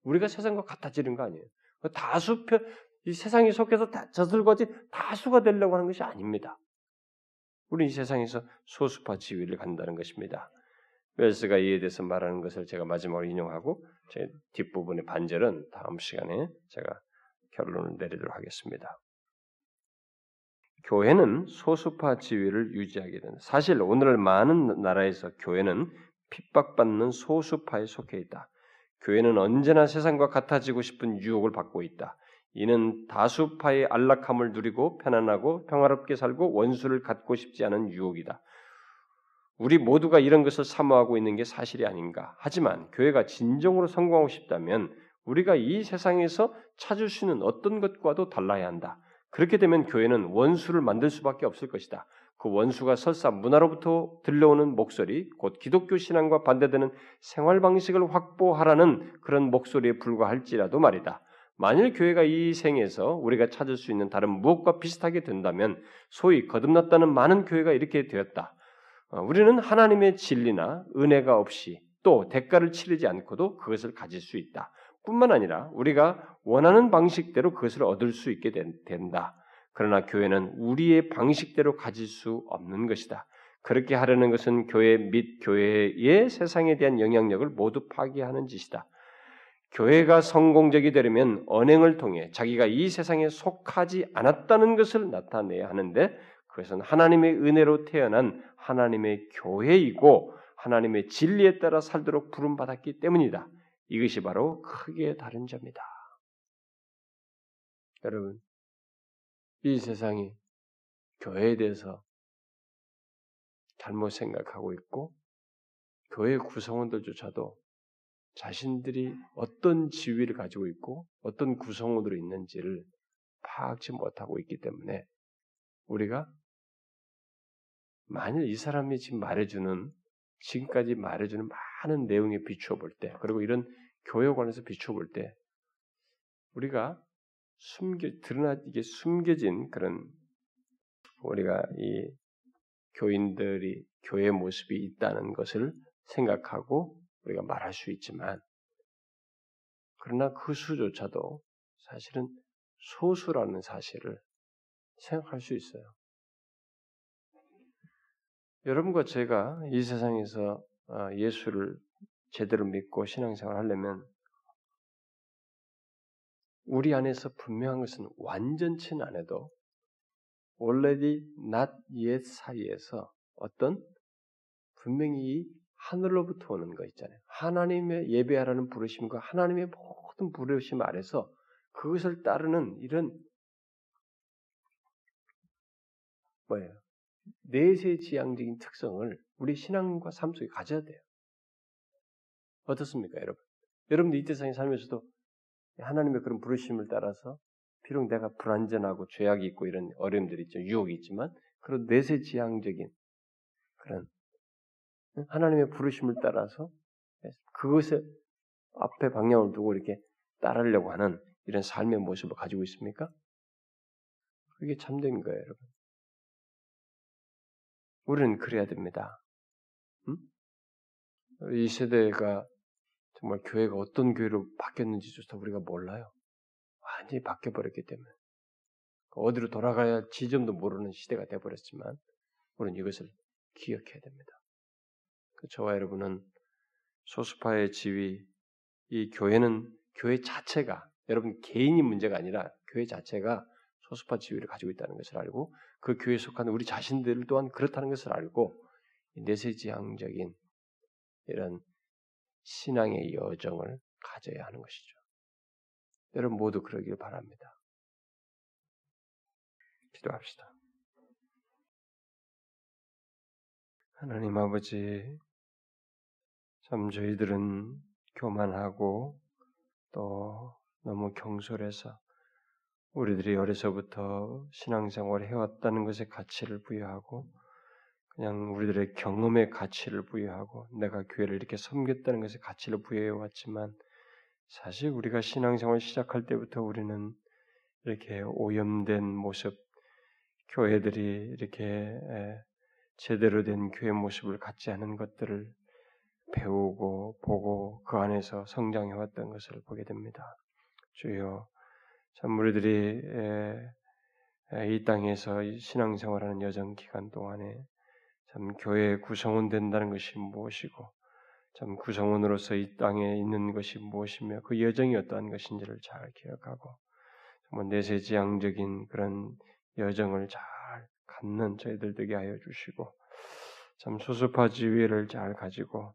우리가 세상과 같아지는 거 아니에요. 다수표 이 세상에 속해서 다, 저들과지 다수가 되려고 하는 것이 아닙니다. 우리 이 세상에서 소수파 지위를 간다는 것입니다. 웰스가 이에 대해서 말하는 것을 제가 마지막으로 인용하고 제 뒷부분의 반절은 다음 시간에 제가 결론을 내리도록 하겠습니다. 교회는 소수파 지위를 유지하게 된다. 사실 오늘 많은 나라에서 교회는 핍박받는 소수파에 속해 있다. 교회는 언제나 세상과 같아지고 싶은 유혹을 받고 있다. 이는 다수파의 안락함을 누리고 편안하고 평화롭게 살고 원수를 갖고 싶지 않은 유혹이다. 우리 모두가 이런 것을 사모하고 있는 게 사실이 아닌가. 하지만 교회가 진정으로 성공하고 싶다면 우리가 이 세상에서 찾을 수 있는 어떤 것과도 달라야 한다. 그렇게 되면 교회는 원수를 만들 수밖에 없을 것이다. 그 원수가 설사 문화로부터 들려오는 목소리, 곧 기독교 신앙과 반대되는 생활 방식을 확보하라는 그런 목소리에 불과할지라도 말이다. 만일 교회가 이 생에서 우리가 찾을 수 있는 다른 무엇과 비슷하게 된다면 소위 거듭났다는 많은 교회가 이렇게 되었다. 어, 우리는 하나님의 진리나 은혜가 없이 또 대가를 치르지 않고도 그것을 가질 수 있다. 뿐만 아니라 우리가 원하는 방식대로 그것을 얻을 수 있게 된다. 그러나 교회는 우리의 방식대로 가질 수 없는 것이다. 그렇게 하려는 것은 교회 및 교회의 세상에 대한 영향력을 모두 파괴하는 짓이다. 교회가 성공적이 되려면 언행을 통해 자기가 이 세상에 속하지 않았다는 것을 나타내야 하는데 그것은 하나님의 은혜로 태어난 하나님의 교회이고 하나님의 진리에 따라 살도록 부름받았기 때문이다. 이것이 바로 크게 다른 점이다. 여러분, 이 세상이 교회에 대해서 잘못 생각하고 있고 교회 구성원들조차도 자신들이 어떤 지위를 가지고 있고 어떤 구성원으로 있는지를 파악지 못하고 있기 때문에 우리가 만일 이 사람이 지금 말해주는 지금까지 말해주는 많은 내용에 비추어 볼 때, 그리고 이런 교회 관해서 비추어 볼 때, 우리가 숨겨 드러나 이게 숨겨진 그런 우리가 이 교인들이 교회 모습이 있다는 것을 생각하고 우리가 말할 수 있지만 그러나 그 수조차도 사실은 소수라는 사실을 생각할 수 있어요. 여러분과 제가 이 세상에서 어, 예수를 제대로 믿고 신앙생활 하려면 우리 안에서 분명한 것은 완전치는 않아도 already not yet 사이에서 어떤 분명히 하늘로부터 오는 거 있잖아요. 하나님의 예배하라는 부르심과 하나님의 모든 부르심 아래서 그것을 따르는 이런 뭐예요? 내세지향적인 특성을 우리 신앙과 삶 속에 가져야 돼요. 어떻습니까, 여러분? 여러분들 이 세상에 살면서도 하나님의 그런 부르심을 따라서 비록 내가 불안전하고 죄악이 있고 이런 어려움들이 있죠. 유혹이 있지만 그런 내세지향적인 그런 하나님의 부르심을 따라서 그것을 앞에 방향을 두고 이렇게 따르려고 하는 이런 삶의 모습을 가지고 있습니까? 그게 참된 거예요, 여러분. 우리는 그래야 됩니다. 음? 이 세대가 정말 교회가 어떤 교회로 바뀌었는지조차 우리가 몰라요. 완전히 바뀌어버렸기 때문에. 어디로 돌아가야 지점도 모르는 시대가 되어버렸지만, 우리는 이것을 기억해야 됩니다. 그 저와 여러분은 소수파의 지위, 이 교회는 교회 자체가, 여러분 개인이 문제가 아니라 교회 자체가 소수파 지위를 가지고 있다는 것을 알고 그 교회에 속한 우리 자신들 또한 그렇다는 것을 알고 내세지향적인 이런 신앙의 여정을 가져야 하는 것이죠. 여러분 모두 그러길 바랍니다. 기도합시다. 하나님 아버지, 참 저희들은 교만하고 또 너무 경솔해서 우리들이 어려서부터 신앙생활을 해왔다는 것에 가치를 부여하고 그냥 우리들의 경험의 가치를 부여하고 내가 교회를 이렇게 섬겼다는 것에 가치를 부여해 왔지만 사실 우리가 신앙생활 시작할 때부터 우리는 이렇게 오염된 모습, 교회들이 이렇게 제대로 된 교회 모습을 갖지 않은 것들을 배우고 보고 그 안에서 성장해 왔던 것을 보게 됩니다. 주여 참 우리들이 이 땅에서 신앙생활하는 여정 기간 동안에 참 교회 구성원 된다는 것이 무엇이고 참 구성원으로서 이 땅에 있는 것이 무엇이며 그 여정이 어떠한 것인지를 잘 기억하고 정말 내세지향적인 그런 여정을 잘 갖는 저희들 되게 하여 주시고 참 소수파 지위를 잘 가지고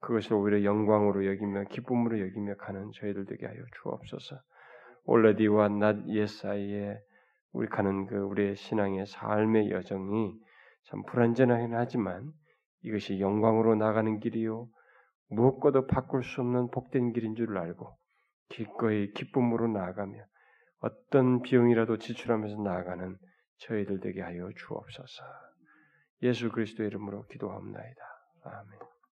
그것을 오히려 영광으로 여기며 기쁨으로 여기며 가는 저희들 되게 하여 주옵소서. 올레디와 낮옛 사이에 우리 가는 그 우리의 신앙의 삶의 여정이 참 불완전하긴 하지만 이것이 영광으로 나가는 길이요 무엇과도 바꿀 수 없는 복된 길인 줄 알고 기꺼이 기쁨으로 나아가며 어떤 비용이라도 지출하면서 나아가는 저희들 되게 하여 주옵소서. 예수 그리스도 이름으로 기도합니다. 아멘.